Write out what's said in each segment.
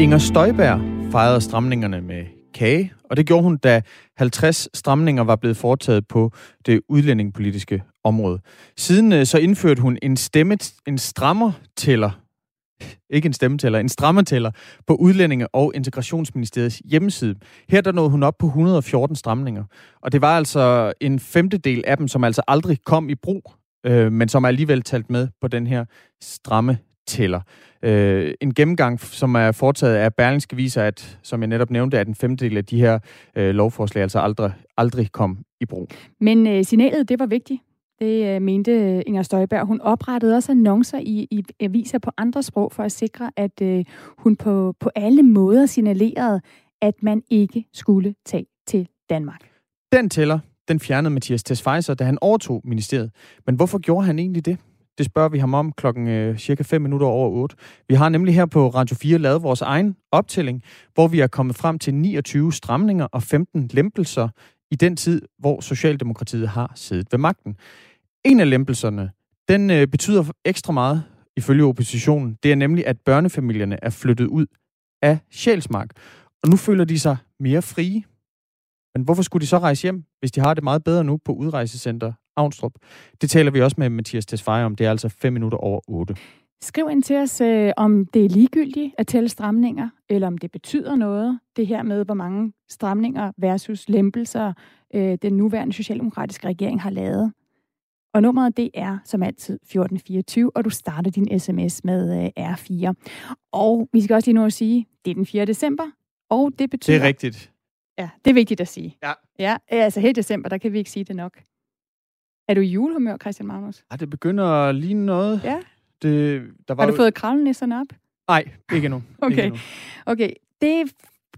Inger Støjberg fejrede stramningerne med kage, og det gjorde hun, da 50 stramninger var blevet foretaget på det udlændingepolitiske område. Siden øh, så indførte hun en stemme, en strammertæller, ikke en stemmetæller, en strammertæller på Udlændinge- og Integrationsministeriets hjemmeside. Her der nåede hun op på 114 stramninger, og det var altså en femtedel af dem, som altså aldrig kom i brug, øh, men som er alligevel talt med på den her stramme tæller. Øh, en gennemgang, som er foretaget af Berlingske, viser, at, som jeg netop nævnte, at en femtedel af de her øh, lovforslag altså aldrig, aldrig kom i brug. Men øh, signalet, det var vigtigt. Det øh, mente Inger Støjberg. Hun oprettede også annoncer i, i aviser på andre sprog for at sikre, at øh, hun på, på alle måder signalerede, at man ikke skulle tage til Danmark. Den tæller, den fjernede Mathias Tesfaye da han overtog ministeriet. Men hvorfor gjorde han egentlig det? Det spørger vi ham om klokken øh, cirka 5 minutter over 8. Vi har nemlig her på Radio 4 lavet vores egen optælling, hvor vi er kommet frem til 29 stramninger og 15 lempelser i den tid, hvor Socialdemokratiet har siddet ved magten. En af lempelserne, den øh, betyder ekstra meget ifølge oppositionen. Det er nemlig, at børnefamilierne er flyttet ud af Sjælsmark. Og nu føler de sig mere frie. Men hvorfor skulle de så rejse hjem, hvis de har det meget bedre nu på udrejsecenter Avnstrup. Det taler vi også med Mathias Tesfaye om. Det er altså 5 minutter over 8. Skriv ind til os, øh, om det er ligegyldigt at tælle stramninger, eller om det betyder noget, det her med, hvor mange stramninger versus lempelser øh, den nuværende socialdemokratiske regering har lavet. Og nummeret det er som altid 1424, og du starter din sms med øh, R4. Og vi skal også lige nu at sige, det er den 4. december, og det betyder... Det er rigtigt. Ja, det er vigtigt at sige. Ja. Ja, altså helt december, der kan vi ikke sige det nok. Er du i julehumør, Christian Magnus? Ja, det begynder at ligne noget. Ja. Det, der var Har du jo... fået kravlenisserne op? Nej, ikke endnu. okay. Ikke endnu. okay. Det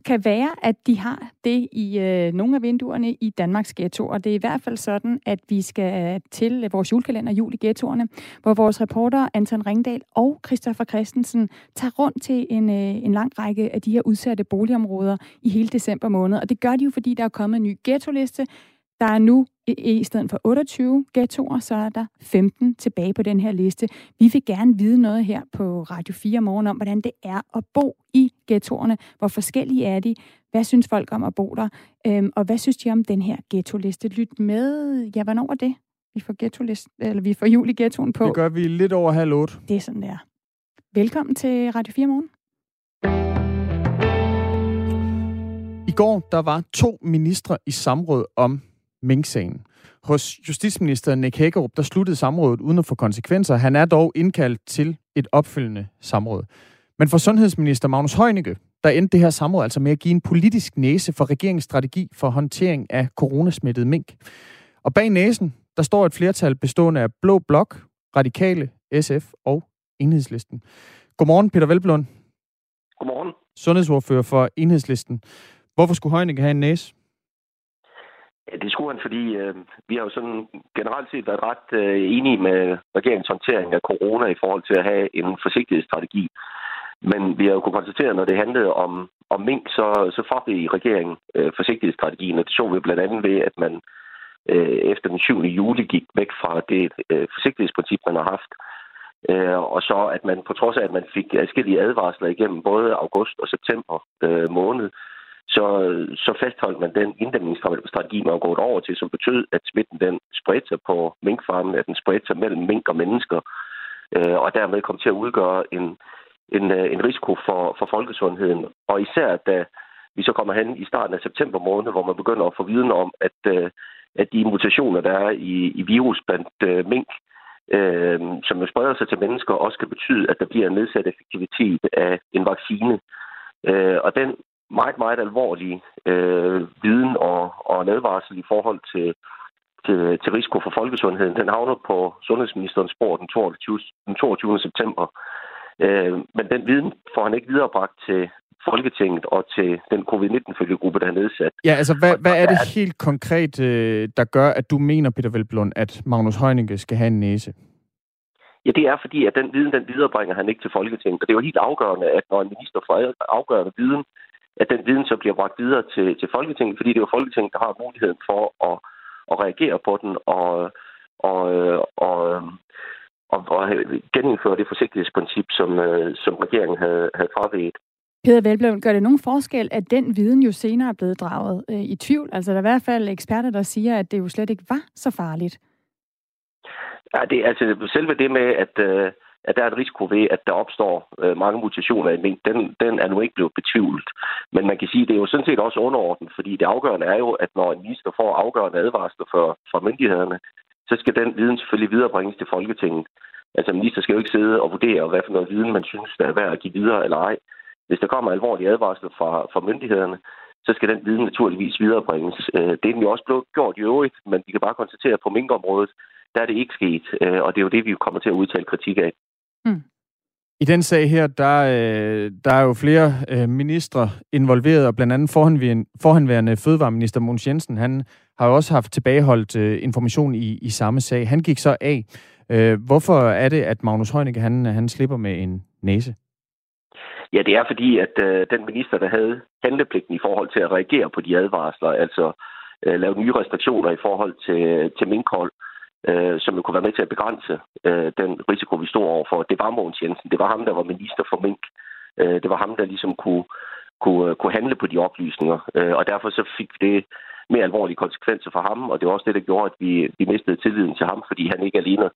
kan være, at de har det i øh, nogle af vinduerne i Danmarks ghettoer. Det er i hvert fald sådan, at vi skal til vores julekalender Jul i ghettoerne, hvor vores reporter Anton Ringdal og Christoffer Christensen tager rundt til en, øh, en lang række af de her udsatte boligområder i hele december måned. Og det gør de jo, fordi der er kommet en ny ghetto-liste, der er nu i stedet for 28 ghettoer, så er der 15 tilbage på den her liste. Vi vil gerne vide noget her på Radio 4 morgen om, hvordan det er at bo i ghettoerne. Hvor forskellige er de? Hvad synes folk om at bo der? Øhm, og hvad synes de om den her ghetto-liste? Lyt med. Ja, hvornår er det? Vi får, ghetto eller vi får jul i ghettoen på. Det gør vi lidt over halv otte. Det er sådan der. Velkommen til Radio 4 morgen. I går der var to ministre i samråd om Mink-sagen. Hos justitsminister Nick Hækkerup, der sluttede samrådet uden at få konsekvenser. Han er dog indkaldt til et opfølgende samråd. Men for sundhedsminister Magnus Heunicke, der endte det her samråd altså med at give en politisk næse for regeringens strategi for håndtering af coronasmittet mink. Og bag næsen, der står et flertal bestående af Blå Blok, Radikale, SF og Enhedslisten. Godmorgen, Peter Velblund. Godmorgen. Sundhedsordfører for Enhedslisten. Hvorfor skulle Heunicke have en næse? Ja, det skulle han, fordi øh, vi har jo sådan generelt set været ret øh, enige med regeringens håndtering af corona i forhold til at have en forsigtighedsstrategi. Men vi har jo kunnet konstatere, når det handlede om, om mink, så, så vi i regeringen øh, forsigtighedsstrategien, og det så vi blandt andet ved, at man øh, efter den 7. juli gik væk fra det øh, forsigtighedsprincip, man har haft. Øh, og så at man på trods af, at man fik adskillige advarsler igennem både august og september øh, måned, så, så fastholdt man den inddæmningsstrategi, man var gået over til, som betød, at smitten den spredte sig på minkfarmen, at den spredte sig mellem mink og mennesker, øh, og dermed kom til at udgøre en, en, øh, en risiko for, for folkesundheden. Og især da vi så kommer hen i starten af september måned, hvor man begynder at få viden om, at, øh, at de mutationer, der er i, i virus blandt øh, mink, øh, som jo spreder sig til mennesker, også kan betyde, at der bliver en nedsat effektivitet af en vaccine. Øh, og den meget, meget alvorlig øh, viden og, og en advarsel i forhold til, til, til risiko for folkesundheden. Den havner på sundhedsministerens spor den 22, den 22. september. Øh, men den viden får han ikke viderebragt til Folketinget og til den covid-19-følgegruppe, der er nedsat. Ja, altså hvad, hvad er det helt konkret, øh, der gør, at du mener, Peter Velblund, at Magnus Heunicke skal have en næse? Ja, det er fordi, at den viden, den viderebringer han ikke til Folketinget. Og det er jo helt afgørende, at når en minister får afgørende viden, at den viden så bliver bragt videre til, til Folketinget, fordi det er jo Folketinget, der har muligheden for at, at reagere på den og, og, og, og, og genindføre det forsigtighedsprincip, som, som regeringen havde, havde fraveget. Peder Velblom, gør det nogen forskel, at den viden jo senere er blevet draget øh, i tvivl? Altså der er i hvert fald eksperter, der siger, at det jo slet ikke var så farligt. Ja, det, altså selve det med, at, øh, at der er en risiko ved, at der opstår øh, mange mutationer i mink, den, den er nu ikke blevet betvivlet. Men man kan sige, at det er jo sådan set også underordnet, fordi det afgørende er jo, at når en minister får afgørende advarsler for, for myndighederne, så skal den viden selvfølgelig viderebringes til Folketinget. Altså minister skal jo ikke sidde og vurdere, hvad for noget viden man synes, der er værd at give videre eller ej. Hvis der kommer alvorlige advarsler fra, fra myndighederne, så skal den viden naturligvis viderebringes. Øh, det er den jo også blevet gjort i øvrigt, men vi kan bare konstatere, at på minkområdet, der er det ikke sket, øh, og det er jo det, vi kommer til at udtale kritik af. Mm. I den sag her, der, øh, der er jo flere ministre involveret, og blandt andet forhenværende fødevareminister Mogens Jensen, han har jo også haft tilbageholdt information i, i samme sag. Han gik så af. Hvorfor er det, at Magnus Heunicke, han, han slipper med en næse? Ja, det er fordi, at øh, den minister, der havde handlepligten i forhold til at reagere på de advarsler, altså øh, lave nye restriktioner i forhold til, til minkhold, øh, øh, som jo kunne være med til at begrænse øh, den risiko, vi stod overfor. Det var Mogens Jensen. Det var ham, der var minister for mink. Øh, det var ham, der ligesom kunne, kunne, øh, kunne handle på de oplysninger. Øh, og derfor så fik det mere alvorlige konsekvenser for ham, og det var også det, der gjorde, at vi, vi mistede tilliden til ham, fordi han ikke alene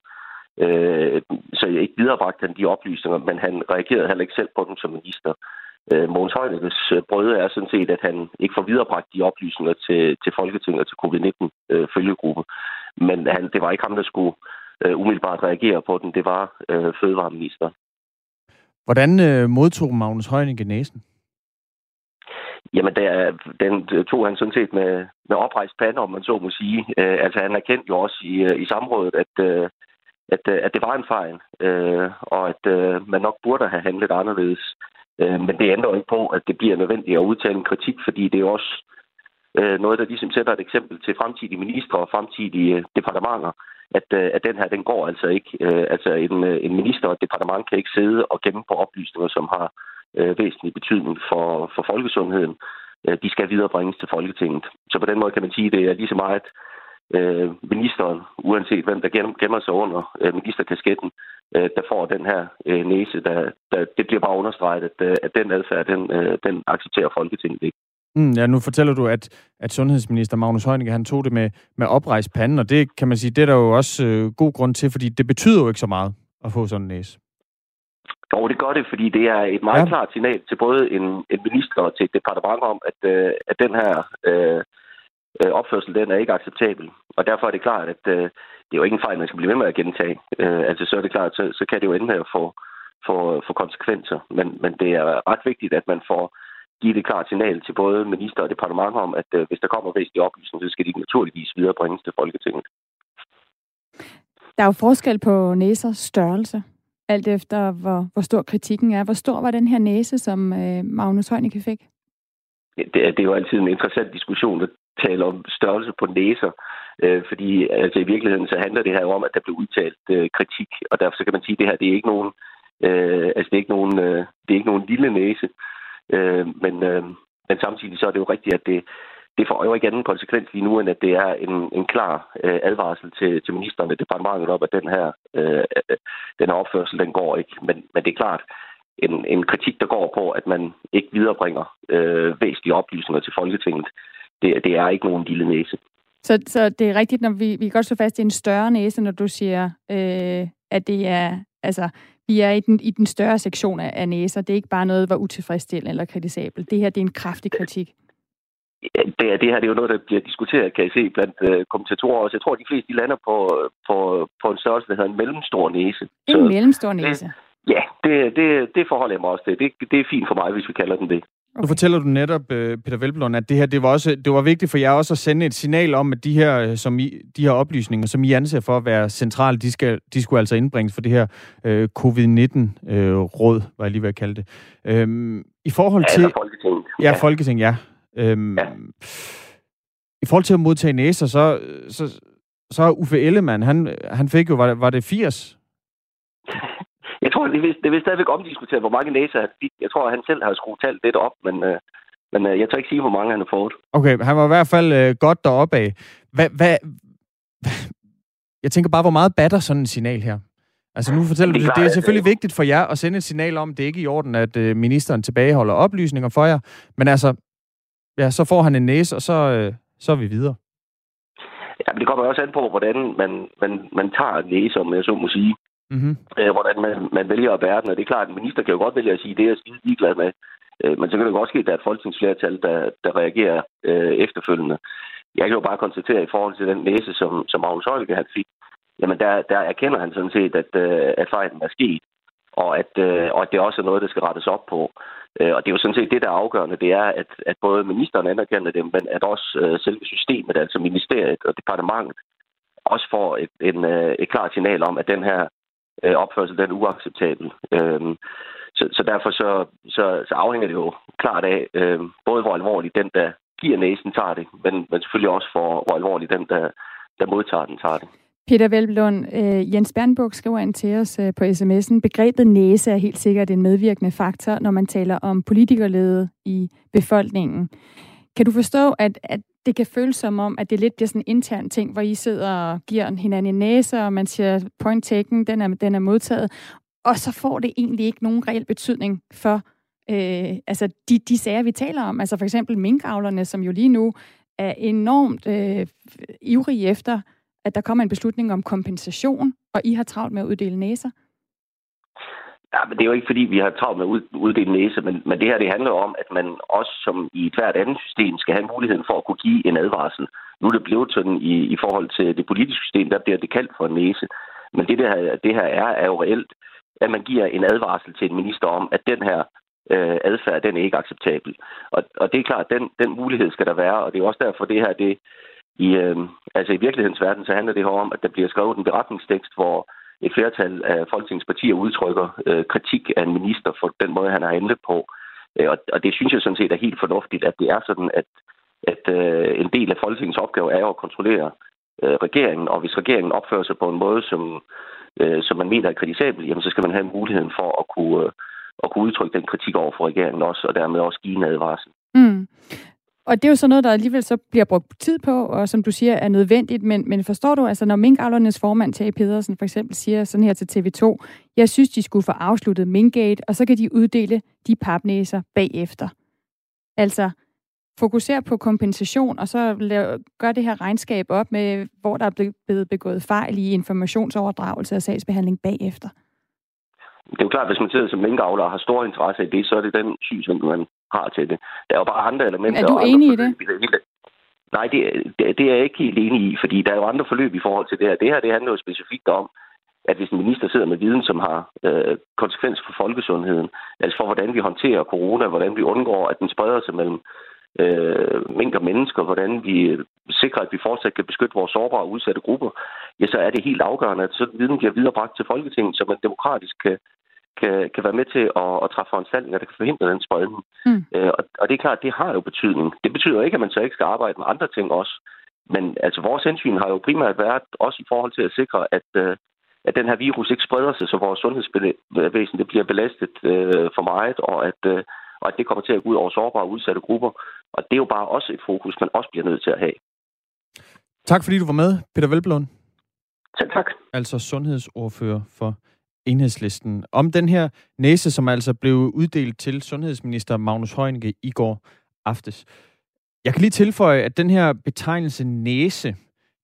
Øh, så jeg ikke viderebragte han de oplysninger, men han reagerede heller ikke selv på dem som minister. Øh, Mogens Højnækkes øh, brøde er sådan set, at han ikke får viderebragt de oplysninger til, til Folketinget og til covid-19-følgegruppe. Øh, men han, det var ikke ham, der skulle øh, umiddelbart reagere på den. Det var øh, fødevareminister. Hvordan øh, modtog Magnus Højnække næsen? Jamen, der, den tog han sådan set med, med oprejst pande, om man så må sige. Øh, altså, han erkendte jo også i, øh, i samrådet, at, øh, at, øh, at det var en fejl, øh, og at øh, man nok burde have handlet anderledes. Øh, men det ændrer ikke på, at det bliver nødvendigt at udtale en kritik, fordi det er også øh, noget, der ligesom sætter et eksempel til fremtidige ministre og fremtidige øh, departementer, at, øh, at den her, den går altså ikke. Øh, altså en, øh, en minister og et departement kan ikke sidde og gemme på oplysninger, som har øh, væsentlig betydning for, for folkesundheden. Øh, de skal viderebringes til Folketinget. Så på den måde kan man sige, at det er lige så meget øh, ministeren, uanset hvem der gemmer sig under øh, ministerkasketten, øh, der får den her øh, næse. Der, der, det bliver bare understreget, at, øh, at den adfærd, den, øh, den accepterer Folketinget ikke. Mm, ja, nu fortæller du, at, at sundhedsminister Magnus Heunicke, han tog det med, med oprejst panden, og det kan man sige, det er der jo også øh, god grund til, fordi det betyder jo ikke så meget at få sådan en næse. Jo, det gør det, fordi det er et meget ja. klart signal til både en, en minister og til et departement om, at, øh, at den her øh, øh, opførsel, den er ikke acceptabel. Og derfor er det klart, at øh, det er jo ikke en fejl, man skal blive ved med at gentage. Øh, altså så er det klart, så, så kan det jo ende med at få, få, få konsekvenser. Men, men det er ret vigtigt, at man får givet et klart signal til både minister og departement om, at øh, hvis der kommer væsentlige oplysninger, så skal de naturligvis viderebringes til Folketinget. Der er jo forskel på næsers størrelse, alt efter hvor, hvor stor kritikken er. Hvor stor var den her næse, som øh, Magnus Heunicke fik? Det er, det er jo altid en interessant diskussion at tale om størrelse på næser, øh, fordi altså, i virkeligheden så handler det her om, at der bliver udtalt øh, kritik, og derfor så kan man sige, at det her det er ikke nogen, øh, altså, det er ikke nogen, øh, det er ikke nogen lille næse, øh, men, øh, men samtidig så er det jo rigtigt, at det, det får jo ikke anden konsekvens lige nu, end at det er en, en klar øh, advarsel til, til ministerne, og departementet op, at den her, øh, den her opførsel, den går ikke. Men, men det er klart, en, en kritik, der går på, at man ikke viderebringer øh, væsentlige oplysninger til Folketinget, det, det er ikke nogen lille næse. Så, så det er rigtigt, når vi, vi kan godt så fast, i en større næse, når du siger, øh, at det er, altså, vi er i den, i den større sektion af, af næser. Det er ikke bare noget, der var utilfredsstillende eller kritisabelt. Det her, det er en kraftig kritik. Ja, det, er, det her det er jo noget, der bliver diskuteret, kan jeg se, blandt øh, kommentatorer også. Jeg tror, de fleste de lander på, på, på en størrelse, der hedder en mellemstor næse. En Så, mellemstor næse? Det, ja, det, det, det forholder jeg mig også til. Det, det er fint for mig, hvis vi kalder den det. Okay. Nu fortæller du netop, øh, Peter Velblom, at det her det var, også, det var vigtigt for jer også at sende et signal om, at de her, øh, som I, de her oplysninger, som I anser for at være centrale, de, skal, de skulle altså indbringes for det her øh, covid-19-råd, øh, var jeg lige ved at kalde det. Øhm, I forhold til... Ja, Folketing. Ja, ja. Folketing, ja. Øhm, ja. I forhold til at modtage næser, så, så, så Uffe Ellemann, han, han fik jo, var det, var det 80 jeg tror, det vil, det vil stadigvæk omdiskuteret, hvor mange næser han fik. Jeg tror, han selv har skruet talt lidt op, men, øh, men øh, jeg tør ikke sige, hvor mange han har fået. Okay, han var i hvert fald øh, godt deroppe af. Hvad, hvad, jeg tænker bare, hvor meget batter sådan en signal her? Altså nu fortæller det du, det, det er selvfølgelig vigtigt for jer at sende et signal om, det ikke er i orden, at øh, ministeren tilbageholder oplysninger for jer, men altså, ja, så får han en næse, og så, øh, så er vi videre. Ja, men det kommer også an på, hvordan man, man, man tager en næse, om jeg så må sige. Mm-hmm. Øh, hvordan man, man vælger at bære den, og det er klart, at en minister kan jo godt vælge at sige, det er jeg skide ligeglad med. Øh, men så kan det jo også ske, at der er et folketingsflertal, der, der reagerer øh, efterfølgende. Jeg kan jo bare konstatere i forhold til den næse, som, som Magnus Højlke han fik, jamen der, der erkender han sådan set, at, øh, at fejlen er sket, og at, øh, og at det også er noget, der skal rettes op på. Øh, og det er jo sådan set det, der er afgørende, det er, at, at både ministeren anerkender det, men at også øh, selve systemet, altså ministeriet og departementet, også får et, en, øh, et klart signal om, at den her øh, opførsel den er uacceptabel. Øh, så, så derfor så, så, så afhænger det jo klart af, øh, både hvor alvorligt den, der giver næsen, tager det, men, men selvfølgelig også for, hvor alvorligt den, der, der modtager den, tager det. Peter Velblund, øh, Jens Bernburg skriver ind til os øh, på sms'en. Begrebet næse er helt sikkert en medvirkende faktor, når man taler om politikerlede i befolkningen. Kan du forstå, at, at det kan føles som om, at det lidt bliver sådan en intern ting, hvor I sidder og giver hinanden en næse, og man siger, point taken, den er, den er modtaget, og så får det egentlig ikke nogen reel betydning for øh, altså de, de sager, vi taler om. Altså for eksempel minkavlerne, som jo lige nu er enormt øh, ivrige efter, at der kommer en beslutning om kompensation, og I har travlt med at uddele næser. Ja, men det er jo ikke, fordi vi har travlt med at uddele næse, men, men det her det handler om, at man også som i et hvert andet system skal have muligheden for at kunne give en advarsel. Nu er det blevet sådan i, i forhold til det politiske system, der bliver det kaldt for en næse. Men det, der, det her er, er jo reelt, at man giver en advarsel til en minister om, at den her øh, adfærd, den er ikke acceptabel. Og, og det er klart, den, den mulighed skal der være, og det er også derfor, det her, det, i, øh, altså i virkelighedens verden, så handler det her om, at der bliver skrevet en beretningstekst, hvor et flertal af Folketingets partier udtrykker øh, kritik af en minister for den måde, han har handlet på. Øh, og, og det synes jeg sådan set er helt fornuftigt, at det er sådan, at, at øh, en del af Folketingets opgave er at kontrollere øh, regeringen, og hvis regeringen opfører sig på en måde, som, øh, som man mener er kritisabel, jamen så skal man have muligheden for at kunne, øh, at kunne udtrykke den kritik over for regeringen også, og dermed også give en advarsel. Mm. Og det er jo sådan noget, der alligevel så bliver brugt tid på, og som du siger, er nødvendigt. Men, men forstår du, altså når minkavlernes formand, Tage Pedersen, for eksempel siger sådan her til TV2, jeg synes, de skulle få afsluttet Minkgate, og så kan de uddele de papnæser bagefter. Altså, fokusere på kompensation, og så lave, gør det her regnskab op med, hvor der er blevet begået fejl i informationsoverdragelse og sagsbehandling bagefter. Det er jo klart, at hvis man sidder som minkavler og har stor interesse i det, så er det den synsvinkel, man har til det. Der er jo bare andre elementer. Er du enig i det? Nej, det, det, det er jeg ikke helt enig i, fordi der er jo andre forløb i forhold til det her. Det her det handler jo specifikt om, at hvis en minister sidder med viden, som har øh, konsekvens for folkesundheden, altså for hvordan vi håndterer corona, hvordan vi undgår, at den spreder sig mellem øh, mængder mennesker, hvordan vi sikrer, at vi fortsat kan beskytte vores sårbare og udsatte grupper, ja, så er det helt afgørende, at sådan viden bliver viderebragt til Folketinget, så man demokratisk kan, kan, kan være med til at, at træffe foranstaltninger, der kan forhindre den spredning. Mm. Øh, og, og det er klart, det har jo betydning. Det betyder ikke, at man så ikke skal arbejde med andre ting også. Men altså, vores hensyn har jo primært været også i forhold til at sikre, at, øh, at den her virus ikke spreder sig, så vores sundhedsvæsen det bliver belastet øh, for meget, og at, øh, og at det kommer til at gå ud over sårbare og udsatte grupper. Og det er jo bare også et fokus, man også bliver nødt til at have. Tak fordi du var med, Peter Velblom. Selv tak. Altså sundhedsordfører for enhedslisten. Om den her næse, som altså blev uddelt til sundhedsminister Magnus Heunicke i går aftes. Jeg kan lige tilføje, at den her betegnelse næse,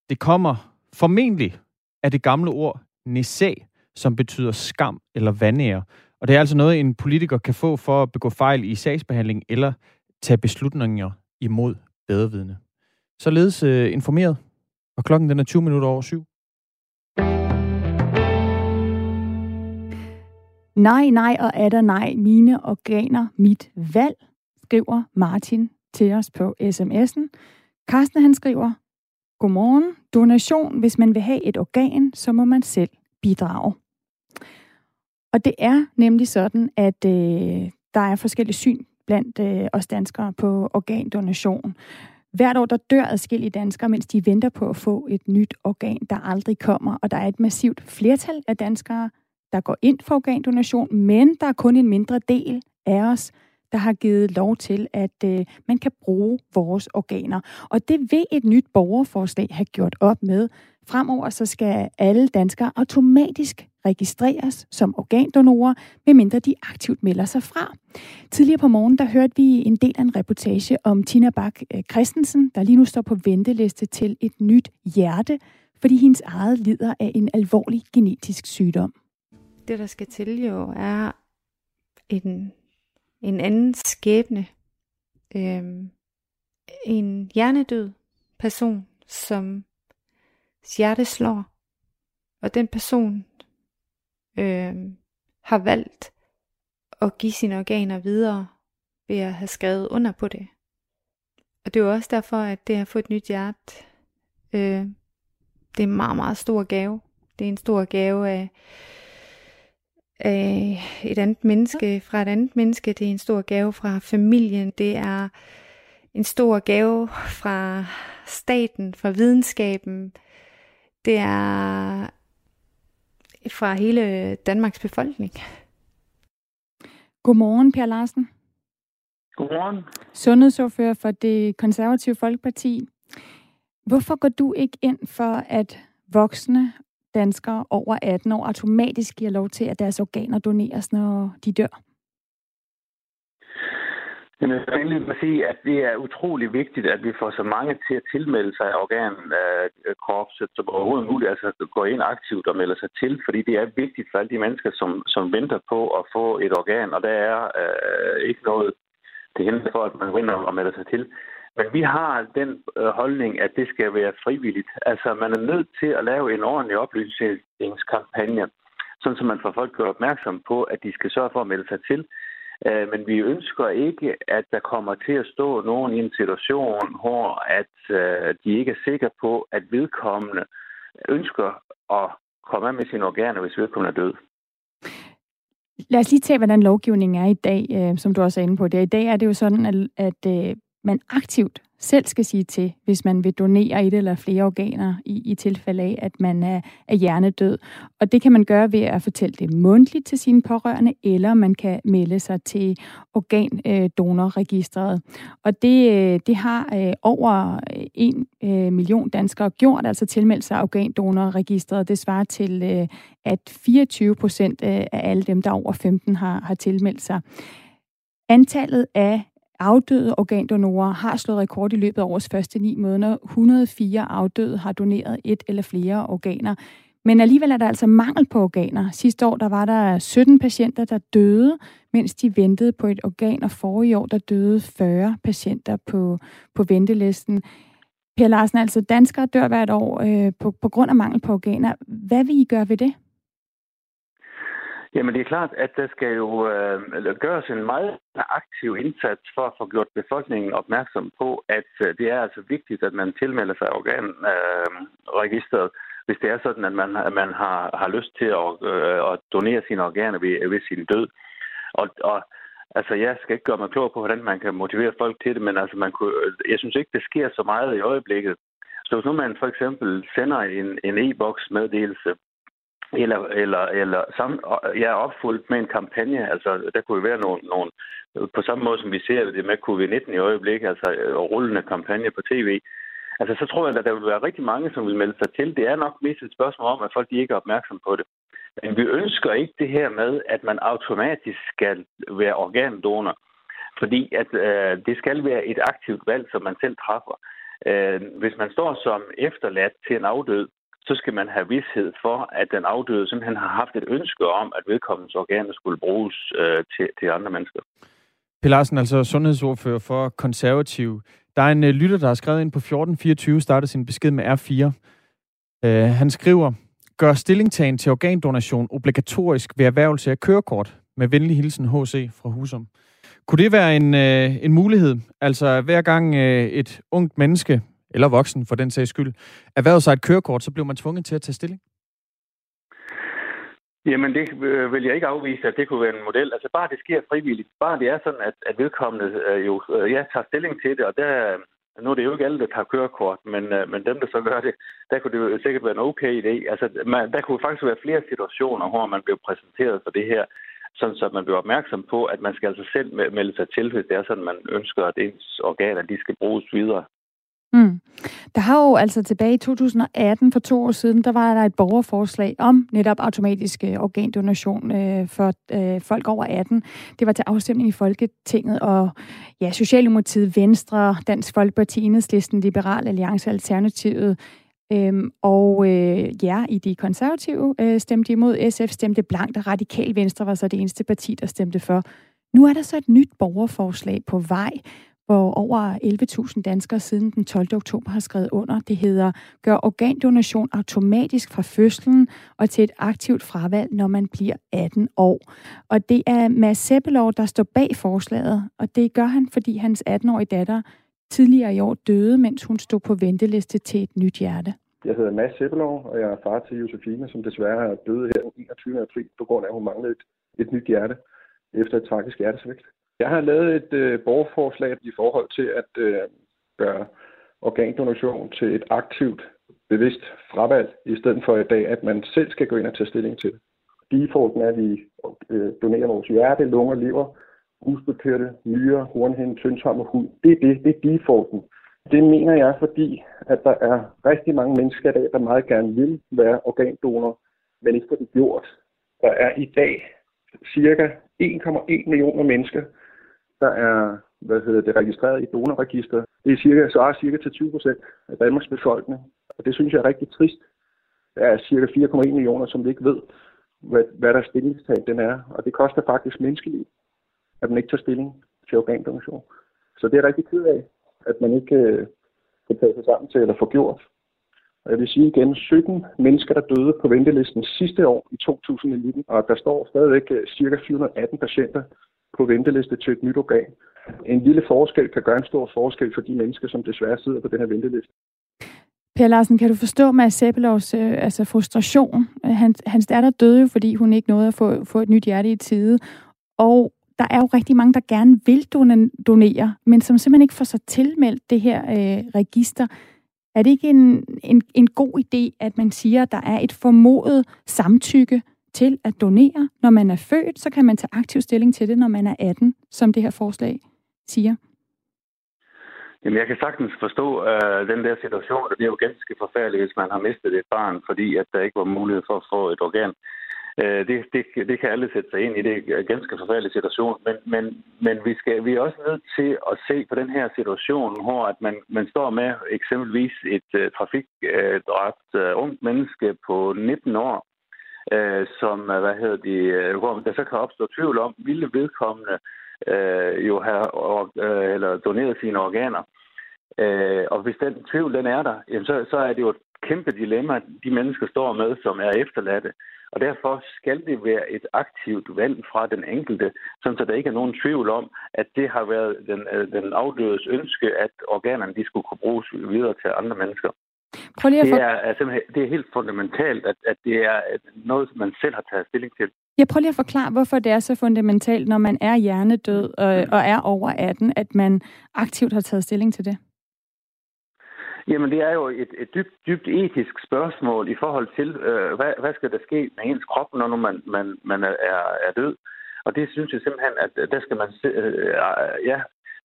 det kommer formentlig af det gamle ord næsæ, som betyder skam eller vandære. Og det er altså noget, en politiker kan få for at begå fejl i sagsbehandling eller tage beslutninger imod bedrevidende. Således øh, informeret, og klokken den er 20 minutter over syv. Nej, nej og er der nej, mine organer, mit valg, skriver Martin til os på sms'en. Carsten han skriver, Godmorgen, donation, hvis man vil have et organ, så må man selv bidrage. Og det er nemlig sådan, at øh, der er forskellige syn blandt øh, os danskere på organdonation. Hvert år der dør adskillige danskere, mens de venter på at få et nyt organ, der aldrig kommer. Og der er et massivt flertal af danskere, der går ind for organdonation, men der er kun en mindre del af os, der har givet lov til, at øh, man kan bruge vores organer. Og det vil et nyt borgerforslag have gjort op med. Fremover så skal alle danskere automatisk registreres som organdonorer, medmindre de aktivt melder sig fra. Tidligere på morgen, der hørte vi en del af en reportage om Tina Bak eh, Christensen, der lige nu står på venteliste til et nyt hjerte, fordi hendes eget lider af en alvorlig genetisk sygdom. Det, der skal til jo, er en, en anden skæbne. Øhm, en hjernedød person, som hjerte slår, og den person øh, har valgt at give sine organer videre ved at have skrevet under på det. Og det er jo også derfor, at det at få et nyt hjerte, øh, det er en meget, meget stor gave. Det er en stor gave af, af et andet menneske fra et andet menneske. Det er en stor gave fra familien. Det er en stor gave fra staten, fra videnskaben. Det er fra hele Danmarks befolkning. Godmorgen, Per Larsen. Godmorgen. Sundhedsordfører for det konservative Folkeparti. Hvorfor går du ikke ind for, at voksne danskere over 18 år automatisk giver lov til, at deres organer doneres, når de dør? Jamen, jeg vil lige sige, at det er utrolig vigtigt, at vi får så mange til at tilmelde sig organkorpset øh, som overhovedet muligt, altså gå ind aktivt og melde sig til, fordi det er vigtigt for alle de mennesker, som, som venter på at få et organ, og der er øh, ikke noget til hende for, at man vinder og melder sig til. Men vi har den øh, holdning, at det skal være frivilligt. Altså, man er nødt til at lave en ordentlig oplysningskampagne, sådan som man får folk gjort opmærksom på, at de skal sørge for at melde sig til. Øh, men vi ønsker ikke, at der kommer til at stå nogen i en situation, hvor at øh, de ikke er sikre på, at vedkommende ønsker at komme af med sine organer, hvis vedkommende er død. Lad os lige tage, hvordan lovgivningen er i dag, øh, som du også er inde på. Det. I dag er det jo sådan, at, at øh, man aktivt selv skal sige til, hvis man vil donere et eller flere organer i, i tilfælde af, at man er, er hjernedød. Og det kan man gøre ved at fortælle det mundtligt til sine pårørende, eller man kan melde sig til organdonorregistret. Og det, øh, det har øh, over øh, en million danskere gjort, altså tilmeldt sig organdonorregistret. Det svarer til, at 24 procent af alle dem, der er over 15, har, har tilmeldt sig. Antallet af afdøde organdonorer har slået rekord i løbet af årets første ni måneder. 104 afdøde har doneret et eller flere organer. Men alligevel er der altså mangel på organer. Sidste år der var der 17 patienter, der døde, mens de ventede på et organ, og forrige år der døde 40 patienter på, på ventelisten. Per Larsen, altså danskere dør hvert år øh, på, på grund af mangel på organer. Hvad vil I gøre ved det? Jamen det er klart, at der skal jo øh, gøres en meget aktiv indsats for at få gjort befolkningen opmærksom på, at øh, det er altså vigtigt, at man tilmelder sig organregisteret, øh, hvis det er sådan, at man, at man har, har lyst til at, øh, at donere sine organer ved, ved sin død. Og, og altså, jeg skal ikke gøre mig klog på, hvordan man kan motivere folk til det, men altså, man kunne, jeg synes ikke, det sker så meget i øjeblikket. Så hvis nu man for eksempel sender en, en e-boks meddelelse eller, eller, eller sam, ja, opfuldt med en kampagne. Altså, der kunne jo være nogle, nogle, på samme måde som vi ser det med covid-19 i øjeblikket, altså øh, rullende kampagne på tv. Altså, så tror jeg, at der vil være rigtig mange, som vil melde sig til. Det er nok mest et spørgsmål om, at folk de ikke er opmærksom på det. Men vi ønsker ikke det her med, at man automatisk skal være organdonor, fordi at øh, det skal være et aktivt valg, som man selv træffer. Øh, hvis man står som efterladt til en afdød, så skal man have vidshed for, at den afdøde simpelthen har haft et ønske om, at vedkommens organer skulle bruges øh, til, til andre mennesker. Per Larsen, altså sundhedsordfører for konservativ. Der er en øh, lytter, der har skrevet ind på 1424, startet sin besked med R4. Øh, han skriver, gør stillingtagen til organdonation obligatorisk ved erhvervelse af kørekort. Med venlig hilsen HC fra Husum. Kunne det være en, øh, en mulighed? Altså hver gang øh, et ungt menneske eller voksen for den sags skyld, erhvervet sig et kørekort, så blev man tvunget til at tage stilling? Jamen, det øh, vil jeg ikke afvise, at det kunne være en model. Altså, bare det sker frivilligt. Bare det er sådan, at, at vedkommende øh, jo øh, ja, tager stilling til det, og der, nu er det jo ikke alle, der tager kørekort, men, øh, men dem, der så gør det, der kunne det jo sikkert være en okay idé. Altså, man, der kunne faktisk være flere situationer, hvor man blev præsenteret for det her. sådan så man bliver opmærksom på, at man skal altså selv melde sig til, hvis det er sådan, man ønsker, at ens organer de skal bruges videre. Mm. Der har jo altså tilbage i 2018, for to år siden, der var der et borgerforslag om netop automatisk øh, organdonation øh, for øh, folk over 18. Det var til afstemning i Folketinget, og ja, Socialdemokratiet, Venstre, Dansk Folkeparti, Enhedslisten, Liberal Alliance, Alternativet, Øhm, og øh, ja, i de konservative øh, stemte imod, SF stemte blankt, og Radikal Venstre var så det eneste parti, der stemte for. Nu er der så et nyt borgerforslag på vej, hvor over 11.000 danskere siden den 12. oktober har skrevet under. Det hedder Gør organdonation automatisk fra fødslen og til et aktivt fravalg, når man bliver 18 år. Og det er Mads Seppelov, der står bag forslaget, og det gør han, fordi hans 18-årige datter tidligere i år døde, mens hun stod på venteliste til et nyt hjerte. Jeg hedder Mads Seppelov, og jeg er far til Josefine, som desværre er døde her den 21. april, på grund af, at hun manglede et, et nyt hjerte efter et tragisk hjertesvigt. Jeg har lavet et øh, borgerforslag i forhold til at øh, gøre organdonation til et aktivt, bevidst fravalg, i stedet for i dag, at man selv skal gå ind og tage stilling til det. Defaulten er, at vi øh, donerer vores hjerte, lunger, lever, muskelkirtel, nyre, hornhinde, tyndtarm og hud. Det er det, det er defaulten. Det mener jeg, fordi at der er rigtig mange mennesker i dag, der meget gerne vil være organdonor, men ikke får det gjort. Der er i dag cirka 1,1 millioner mennesker, der er hvad hedder det, registreret i donorregister. Det er cirka, så er cirka til 20 procent af Danmarks befolkning. Og det synes jeg er rigtig trist. Der er cirka 4,1 millioner, som vi ikke ved, hvad, hvad deres stillingstag den er. Og det koster faktisk menneskeliv, at man ikke tager stilling til organdonation. Så det er rigtig ked af, at man ikke øh, kan tage sig sammen til eller få gjort. Og jeg vil sige igen, 17 mennesker, der døde på ventelisten sidste år i 2019, og der står stadigvæk øh, cirka 418 patienter på venteliste til et nyt organ. En lille forskel kan gøre en stor forskel for de mennesker, som desværre sidder på den her venteliste. Per Larsen, kan du forstå Mads Sæbelovs øh, altså frustration? Øh, Han, hans datter døde jo, fordi hun ikke nåede at få, få et nyt hjerte i tide. Og der er jo rigtig mange, der gerne vil donere, men som simpelthen ikke får sig tilmeldt det her øh, register. Er det ikke en, en, en god idé, at man siger, at der er et formodet samtykke til at donere. Når man er født, så kan man tage aktiv stilling til det, når man er 18, som det her forslag siger. Jamen, jeg kan sagtens forstå øh, den der situation, og det er jo ganske forfærdeligt, hvis man har mistet et barn, fordi at der ikke var mulighed for at få et organ. Øh, det, det, det kan alle sætte sig ind i. Det er en ganske forfærdelig situation. Men, men, men vi, skal, vi er også nødt til at se på den her situation, hvor at man, man står med eksempelvis et uh, trafikdræbt uh, ungt menneske på 19 år, øh, som, øh, hvad hedder de, øh, hvor der så kan opstå tvivl om, ville vedkommende øh, jo have øh, eller doneret sine organer. Øh, og hvis den tvivl den er der, jamen så, så er det jo et kæmpe dilemma, de mennesker står med, som er efterladte. Og derfor skal det være et aktivt valg fra den enkelte, så der ikke er nogen tvivl om, at det har været den, øh, den afdødes ønske, at organerne de skulle kunne bruges videre til andre mennesker. Prøv lige at for... det, er, er simpelthen, det er helt fundamentalt, at, at det er noget, som man selv har taget stilling til. Jeg prøver lige at forklare, hvorfor det er så fundamentalt, når man er hjernedød og, og er over 18, at man aktivt har taget stilling til det. Jamen, det er jo et, et dybt, dybt etisk spørgsmål i forhold til, øh, hvad, hvad skal der ske med ens krop, når man, man, man er, er død. Og det synes jeg simpelthen, at der skal man øh, ja,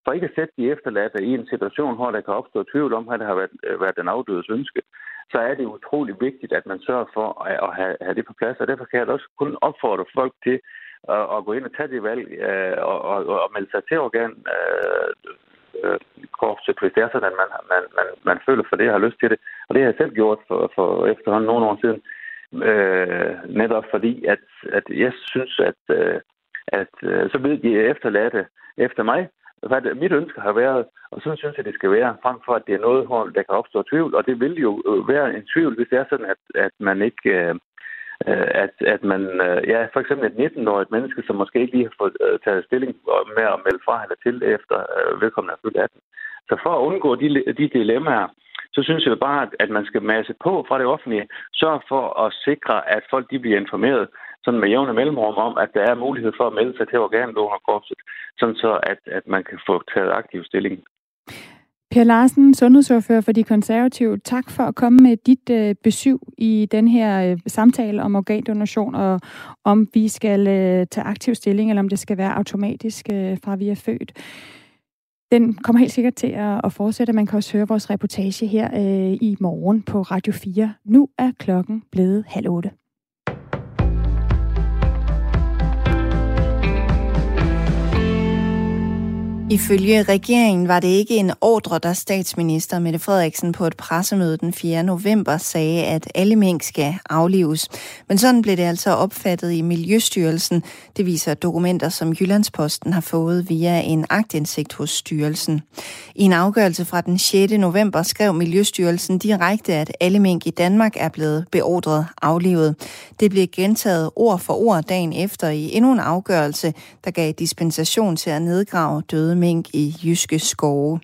for ikke at sætte de efterladte i en situation, hvor der kan opstå tvivl om, hvad det har været, øh, været den afdødes ønske, så er det utrolig vigtigt, at man sørger for at have, have det på plads. Og derfor kan jeg også kun opfordre folk til at, at gå ind og tage det valg øh, og, og, og melde sig til organ øh, øh, korpset, hvis det er sådan, at man, man, man, man føler for det og har lyst til det. Og det har jeg selv gjort for, for efterhånden nogle år siden. Øh, netop fordi, at, at jeg synes, at, øh, at så ved de efterladte efter mig, hvad det, mit ønske har været, og sådan synes jeg, det skal være, frem for at det er noget, der kan opstå tvivl, og det vil jo øh, være en tvivl, hvis det er sådan, at, at man ikke... Øh, øh, at, at man, øh, ja, for eksempel et 19-årigt menneske, som måske ikke lige har fået øh, taget stilling med at melde fra eller til efter vedkommende er fyldt 18. Så for at undgå de, de dilemmaer, så synes jeg bare, at man skal masse på fra det offentlige, sørge for at sikre, at folk de bliver informeret, sådan med jævne mellemrum om, at der er mulighed for at melde sig til organdonorkorpset, sådan så at, at man kan få taget aktiv stilling. Per Larsen, sundhedsordfører for de konservative, tak for at komme med dit øh, besøg i den her øh, samtale om organdonation, og om vi skal øh, tage aktiv stilling, eller om det skal være automatisk øh, fra vi er født. Den kommer helt sikkert til at, at fortsætte. Man kan også høre vores reportage her øh, i morgen på Radio 4. Nu er klokken blevet halv otte. Ifølge regeringen var det ikke en ordre, der statsminister Mette Frederiksen på et pressemøde den 4. november sagde, at alle mink skal aflives. Men sådan blev det altså opfattet i Miljøstyrelsen. Det viser dokumenter, som Jyllandsposten har fået via en agtindsigt hos styrelsen. I en afgørelse fra den 6. november skrev Miljøstyrelsen direkte, at alle mink i Danmark er blevet beordret aflivet. Det blev gentaget ord for ord dagen efter i endnu en afgørelse, der gav dispensation til at nedgrave døde mink i jyske skove.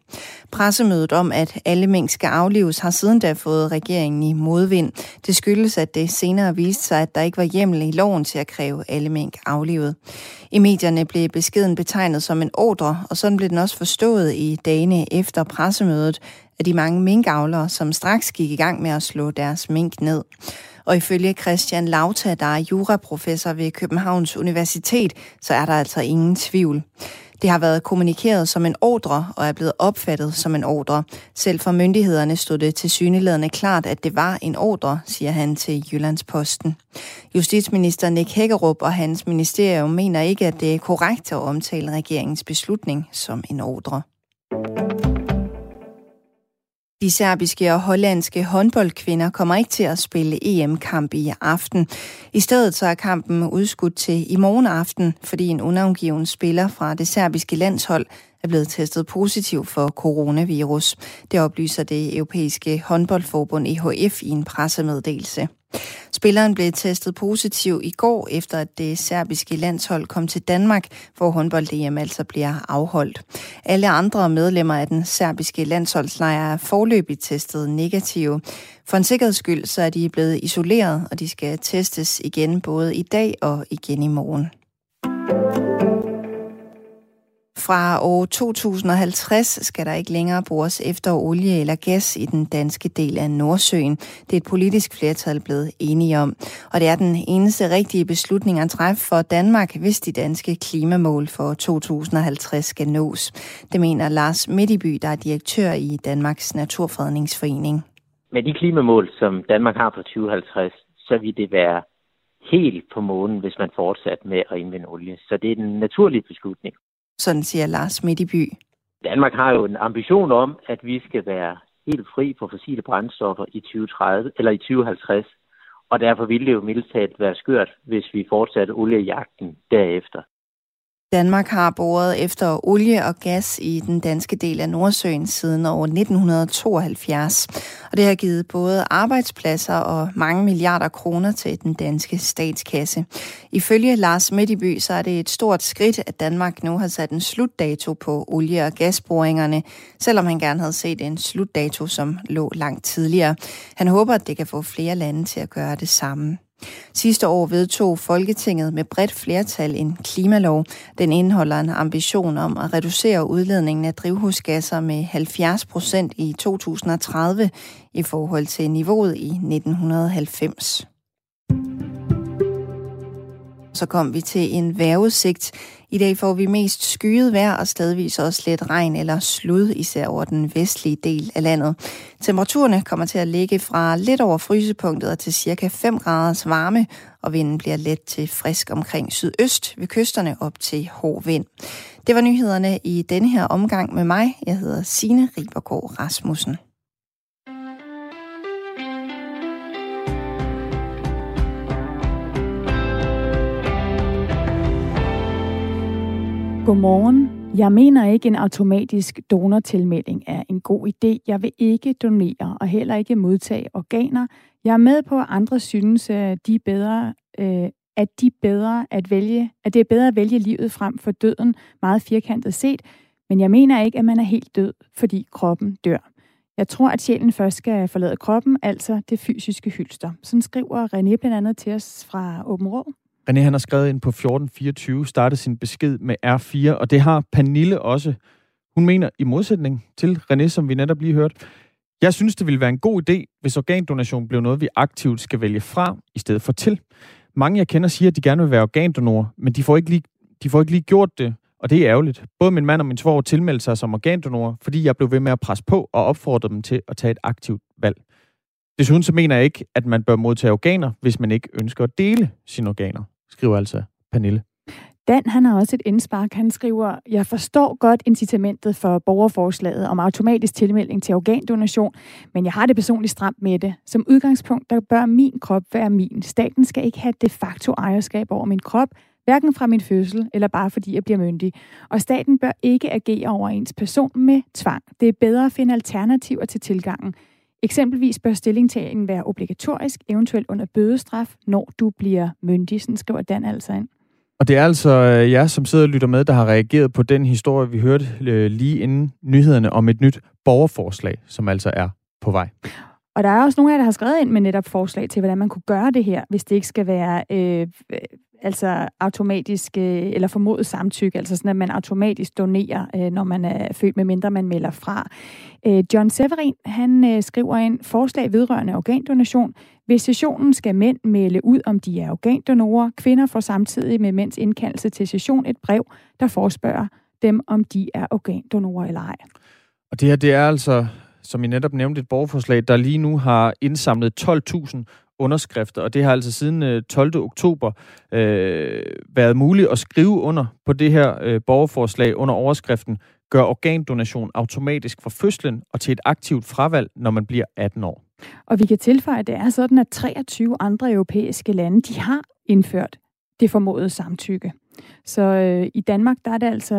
Pressemødet om, at alle mink skal aflives, har siden da fået regeringen i modvind. Det skyldes, at det senere viste sig, at der ikke var hjemmel i loven til at kræve alle mink aflivet. I medierne blev beskeden betegnet som en ordre, og sådan blev den også forstået i dagene efter pressemødet af de mange minkavlere, som straks gik i gang med at slå deres mink ned. Og ifølge Christian Lauta, der er juraprofessor ved Københavns Universitet, så er der altså ingen tvivl. Det har været kommunikeret som en ordre og er blevet opfattet som en ordre. Selv for myndighederne stod det til syneladende klart, at det var en ordre, siger han til Jyllandsposten. Justitsminister Nick Hækkerup og hans ministerium mener ikke, at det er korrekt at omtale regeringens beslutning som en ordre. De serbiske og hollandske håndboldkvinder kommer ikke til at spille EM-kamp i aften. I stedet så er kampen udskudt til i morgen aften, fordi en unavngiven spiller fra det serbiske landshold er blevet testet positiv for coronavirus. Det oplyser det europæiske håndboldforbund EHF i en pressemeddelelse. Spilleren blev testet positiv i går, efter at det serbiske landshold kom til Danmark, hvor håndbold altså bliver afholdt. Alle andre medlemmer af den serbiske landsholdslejr er forløbigt testet negative. For en sikkerheds skyld så er de blevet isoleret, og de skal testes igen både i dag og igen i morgen. Fra år 2050 skal der ikke længere bores efter olie eller gas i den danske del af Nordsøen. Det er et politisk flertal blevet enige om. Og det er den eneste rigtige beslutning at træffe for Danmark, hvis de danske klimamål for 2050 skal nås. Det mener Lars Midtiby, der er direktør i Danmarks Naturfredningsforening. Med de klimamål, som Danmark har for 2050, så vil det være helt på månen, hvis man fortsat med at indvinde olie. Så det er en naturlig beslutning. Sådan siger Lars Midtiby. Danmark har jo en ambition om, at vi skal være helt fri for fossile brændstoffer i 2030 eller i 2050. Og derfor ville det jo mildt talt være skørt, hvis vi fortsatte oliejagten derefter. Danmark har boret efter olie og gas i den danske del af Nordsøen siden år 1972. Og det har givet både arbejdspladser og mange milliarder kroner til den danske statskasse. Ifølge Lars Midtiby, så er det et stort skridt, at Danmark nu har sat en slutdato på olie- og gasboringerne, selvom han gerne havde set en slutdato, som lå langt tidligere. Han håber, at det kan få flere lande til at gøre det samme. Sidste år vedtog Folketinget med bredt flertal en klimalov. Den indeholder en ambition om at reducere udledningen af drivhusgasser med 70 procent i 2030 i forhold til niveauet i 1990. Så kom vi til en vejrudsigt. I dag får vi mest skyet vejr og stedvis også lidt regn eller slud, især over den vestlige del af landet. Temperaturerne kommer til at ligge fra lidt over frysepunktet og til cirka 5 graders varme, og vinden bliver let til frisk omkring sydøst ved kysterne op til hård vind. Det var nyhederne i denne her omgang med mig. Jeg hedder Signe Ribergaard Rasmussen. Godmorgen. Jeg mener ikke, en automatisk donortilmelding er en god idé. Jeg vil ikke donere og heller ikke modtage organer. Jeg er med på, at andre synes, at de er bedre, øh, at de bedre at vælge, at det er bedre at vælge livet frem for døden, meget firkantet set. Men jeg mener ikke, at man er helt død, fordi kroppen dør. Jeg tror, at sjælen først skal forlade kroppen, altså det fysiske hylster. Sådan skriver René blandt andet til os fra Åben Rå. René han har skrevet ind på 1424, startet sin besked med R4, og det har Panille også. Hun mener i modsætning til René, som vi netop lige hørte, jeg synes, det ville være en god idé, hvis organdonation blev noget, vi aktivt skal vælge fra, i stedet for til. Mange, jeg kender, siger, at de gerne vil være organdonorer, men de får ikke lige, de får ikke lige gjort det, og det er ærgerligt. Både min mand og min svår tilmeldte sig som organdonorer, fordi jeg blev ved med at presse på og opfordre dem til at tage et aktivt valg. Desuden så mener jeg ikke, at man bør modtage organer, hvis man ikke ønsker at dele sine organer, skriver altså Pernille. Dan, han har også et indspark. Han skriver, jeg forstår godt incitamentet for borgerforslaget om automatisk tilmelding til organdonation, men jeg har det personligt stramt med det. Som udgangspunkt, der bør min krop være min. Staten skal ikke have de facto ejerskab over min krop, hverken fra min fødsel eller bare fordi jeg bliver myndig. Og staten bør ikke agere over ens person med tvang. Det er bedre at finde alternativer til tilgangen. Eksempelvis bør stillingtagen være obligatorisk, eventuelt under bødestraf, når du bliver myndig, sådan skriver Dan altså ind. Og det er altså øh, jer, som sidder og lytter med, der har reageret på den historie, vi hørte øh, lige inden nyhederne om et nyt borgerforslag, som altså er på vej. Og der er også nogle af jer, der har skrevet ind med netop forslag til, hvordan man kunne gøre det her, hvis det ikke skal være øh, altså automatisk øh, eller formodet samtykke, altså sådan, at man automatisk donerer, øh, når man er født, med mindre man melder fra. Øh, John Severin, han øh, skriver en forslag vedrørende organdonation. Hvis sessionen skal mænd melde ud, om de er organdonorer, kvinder får samtidig med mænds indkaldelse til session et brev, der forespørger dem, om de er organdonorer eller ej. Og det her, det er altså, som I netop nævnte, et borgerforslag, der lige nu har indsamlet 12.000 underskrifter, og det har altså siden øh, 12. Oktober øh, været muligt at skrive under på det her øh, borgerforslag under overskriften Gør organdonation automatisk fra fødslen og til et aktivt fravalg, når man bliver 18 år. Og vi kan tilføje, at det er sådan, at 23 andre europæiske lande, de har indført det formodede samtykke. Så øh, i Danmark, der er det altså...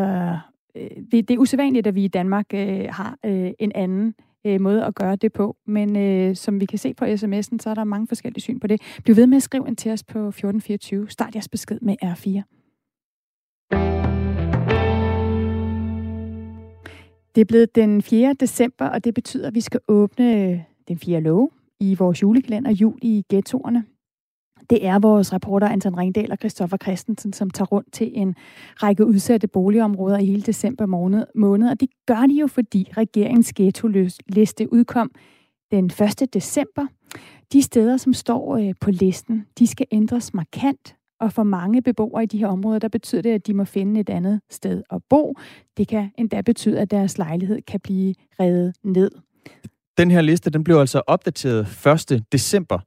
Øh, det, det er usædvanligt, at vi i Danmark øh, har øh, en anden øh, måde at gøre det på. Men øh, som vi kan se på sms'en, så er der mange forskellige syn på det. Bliv ved med at skrive ind til os på 1424. Start jeres besked med R4. Det er blevet den 4. december, og det betyder, at vi skal åbne øh, den 4. love i vores julekalender Jul i Ghettoerne. Det er vores reporter Anton Ringdal og Christoffer Christensen, som tager rundt til en række udsatte boligområder i hele december måned. måned. Og det gør de jo, fordi regeringens ghetto-liste udkom den 1. december. De steder, som står øh, på listen, de skal ændres markant, og for mange beboere i de her områder, der betyder det, at de må finde et andet sted at bo. Det kan endda betyde, at deres lejlighed kan blive revet ned. Den her liste, den blev altså opdateret 1. december,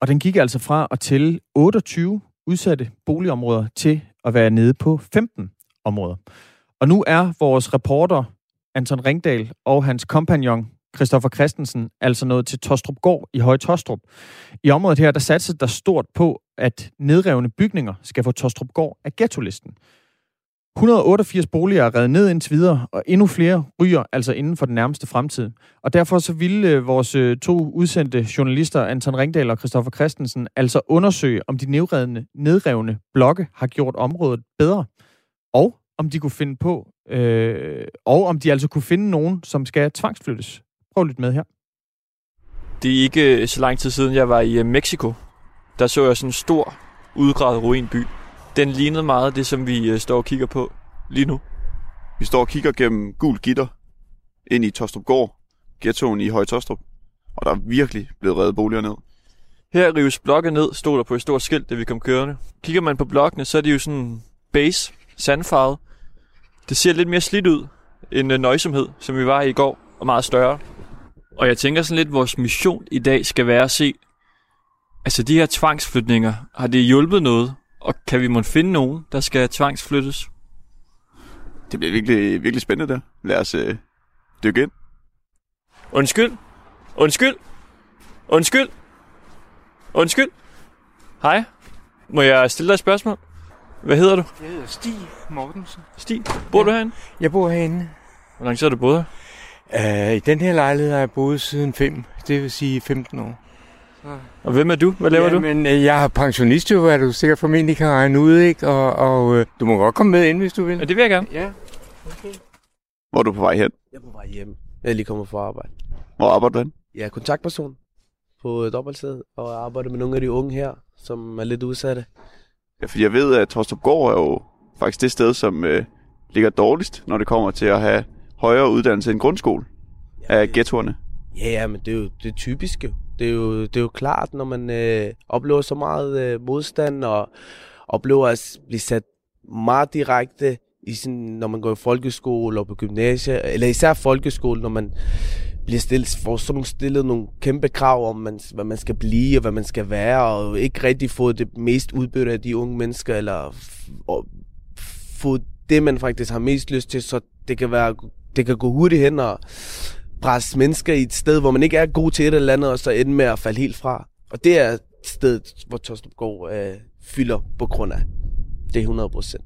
og den gik altså fra at tælle 28 udsatte boligområder til at være nede på 15 områder. Og nu er vores reporter Anton Ringdal og hans kompagnon Christoffer Christensen altså nået til Tostrup Gård i Høje Tostrup. I området her, der satser der stort på, at nedrevne bygninger skal få Tostrup Gård af ghetto-listen. 188 boliger er reddet ned indtil videre, og endnu flere ryger altså inden for den nærmeste fremtid. Og derfor så ville øh, vores øh, to udsendte journalister, Anton Ringdal og Christoffer Christensen, altså undersøge, om de nedrevne, nedrevne blokke har gjort området bedre, og om de kunne finde på, øh, og om de altså kunne finde nogen, som skal tvangsflyttes. Prøv lidt med her. Det er ikke øh, så lang tid siden, jeg var i Mexico. Der så jeg sådan en stor, udgravet ruinby den lignede meget det, som vi øh, står og kigger på lige nu. Vi står og kigger gennem gul gitter ind i Tostrup Gård, ghettoen i Høje Tostrup. Og der er virkelig blevet reddet boliger ned. Her rives blokke ned, stod der på et stort skilt, da vi kom kørende. Kigger man på blokkene, så er de jo sådan base, sandfarvet. Det ser lidt mere slidt ud end øh, nøjsomhed, som vi var i i går, og meget større. Og jeg tænker sådan lidt, at vores mission i dag skal være at se, altså de her tvangsflytninger, har det hjulpet noget? Og kan vi måtte finde nogen, der skal tvangsflyttes? Det bliver virkelig, virkelig spændende der. Lad os øh, dykke ind. Undskyld. Undskyld. Undskyld. Undskyld. Hej. Må jeg stille dig et spørgsmål? Hvad hedder du? Jeg hedder Stig Mortensen. Stig, bor ja. du herinde? Jeg bor herinde. Hvor lang tid har du boet her? Uh, I den her lejlighed har jeg boet siden 5, det vil sige 15 år. Og hvem er du? Hvad laver ja, du? Men, øh, jeg er pensionist jo, hvad du sikkert formentlig kan regne ud, ikke? Og, og øh, du må godt komme med ind, hvis du vil. Ja, det vil jeg gerne. Ja, okay. Hvor er du på vej hen? Jeg er på vej hjem. Jeg er lige kommet fra arbejde. Hvor arbejder du hen? Jeg er kontaktperson på et opholdssted, og jeg arbejder med nogle af de unge her, som er lidt udsatte. Ja, fordi jeg ved, at Torstrup Gård er jo faktisk det sted, som øh, ligger dårligst, når det kommer til at have højere uddannelse end grundskole af ghettoerne. Ja, ja, men det er jo det typiske. Det er jo, det er jo klart, når man øh, oplever så meget øh, modstand og oplever at blive sat meget direkte i sådan, når man går i folkeskole og på gymnasie, eller især folkeskole, når man bliver stillet, får sådan stillet nogle kæmpe krav om, man, hvad man skal blive og hvad man skal være, og ikke rigtig få det mest udbytte af de unge mennesker, eller og få det, man faktisk har mest lyst til, så det kan, være, det kan gå hurtigt hen og presse mennesker i et sted, hvor man ikke er god til et eller andet, og så ende med at falde helt fra. Og det er stedet, hvor Tostrup går øh, fylder på grund af. Det er 100 procent.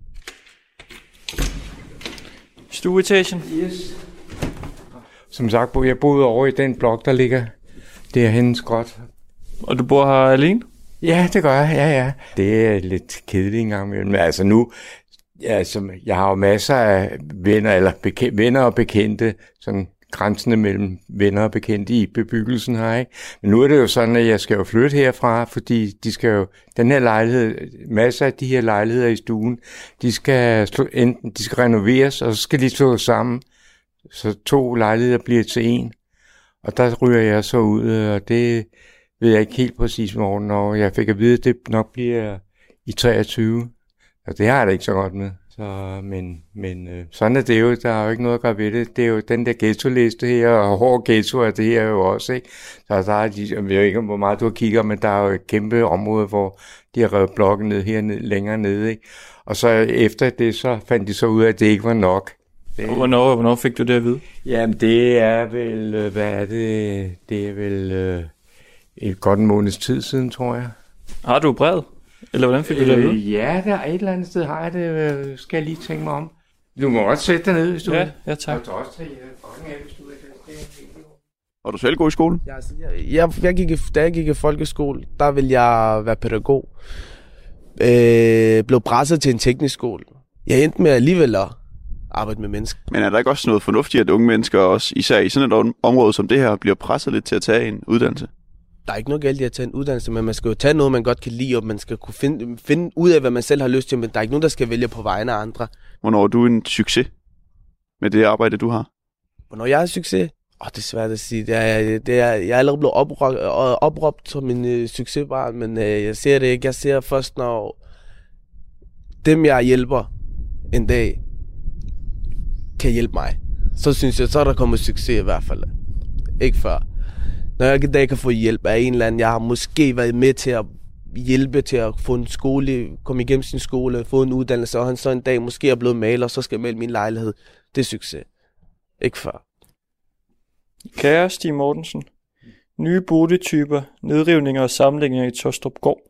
Stueetagen? Yes. Som sagt, jeg boede over i den blok, der ligger derhen skråt. Og du bor her alene? Ja, det gør jeg, ja, ja. Det er lidt kedeligt en gang imellem. Men altså nu, altså, jeg har jo masser af venner, eller beke- venner og bekendte, sådan grænsene mellem venner og bekendte i bebyggelsen her, ikke? Men nu er det jo sådan, at jeg skal jo flytte herfra, fordi de skal jo, den her lejlighed, masser af de her lejligheder i stuen, de skal, slå, enten, de skal renoveres, og så skal de slås sammen, så to lejligheder bliver til en. Og der ryger jeg så ud, og det ved jeg ikke helt præcis, hvornår jeg fik at vide, at det nok bliver i 23. Og det har jeg da ikke så godt med. Så, men men øh, sådan er det jo. Der er jo ikke noget at gøre ved det. Det er jo den der ghetto-liste her, og hård ghetto er det her jo også. Ikke? Så der er, jeg ved ikke, hvor meget du har kigget, men der er jo et kæmpe område, hvor de har revet blokken ned her ned, længere nede. Ikke? Og så efter det, så fandt de så ud af, at det ikke var nok. Det, hvornår, hvornår fik du det at vide? Jamen, det er vel, øh, hvad er det? Det er vel øh, et godt måneds tid siden, tror jeg. Har du brevet? Eller hvordan fik du det? Øh, ja, der er et eller andet sted har jeg det. Øh, skal jeg lige tænke mig om. Du må også sætte dig ned, hvis du Ja, vil. ja tak. Og du også tage fucking af, hvis du vil. Er. Og du selv god i skole? Jeg, jeg, jeg gik i, da jeg gik i folkeskole, der ville jeg være pædagog. Øh, blev presset til en teknisk skole. Jeg endte med alligevel at arbejde med mennesker. Men er der ikke også noget fornuftigt, at unge mennesker, også især i sådan et om- område som det her, bliver presset lidt til at tage en uddannelse? Der er ikke noget galt i at tage en uddannelse, men man skal jo tage noget, man godt kan lide, og man skal kunne finde, finde ud af, hvad man selv har lyst til, men der er ikke nogen, der skal vælge på vegne af andre. Hvornår er du en succes med det arbejde, du har? Hvornår jeg har succes? Åh, det er svært at sige. Det er, det er, jeg er allerede blevet opråbt, opråbt som en øh, succesbarn, men øh, jeg ser det ikke. Jeg ser først, når dem, jeg hjælper en dag, kan hjælpe mig. Så synes jeg, så er der kommet succes i hvert fald. Ikke før. Når jeg ikke i dag kan få hjælp af en eller anden, jeg har måske været med til at hjælpe til at få en skole, komme igennem sin skole, få en uddannelse, og han så en dag måske er blevet maler, så skal jeg melde min lejlighed. Det er succes. Ikke før. Kære Stig Mortensen. Nye boligtyper, nedrivninger og samlinger i Tostrup Gård.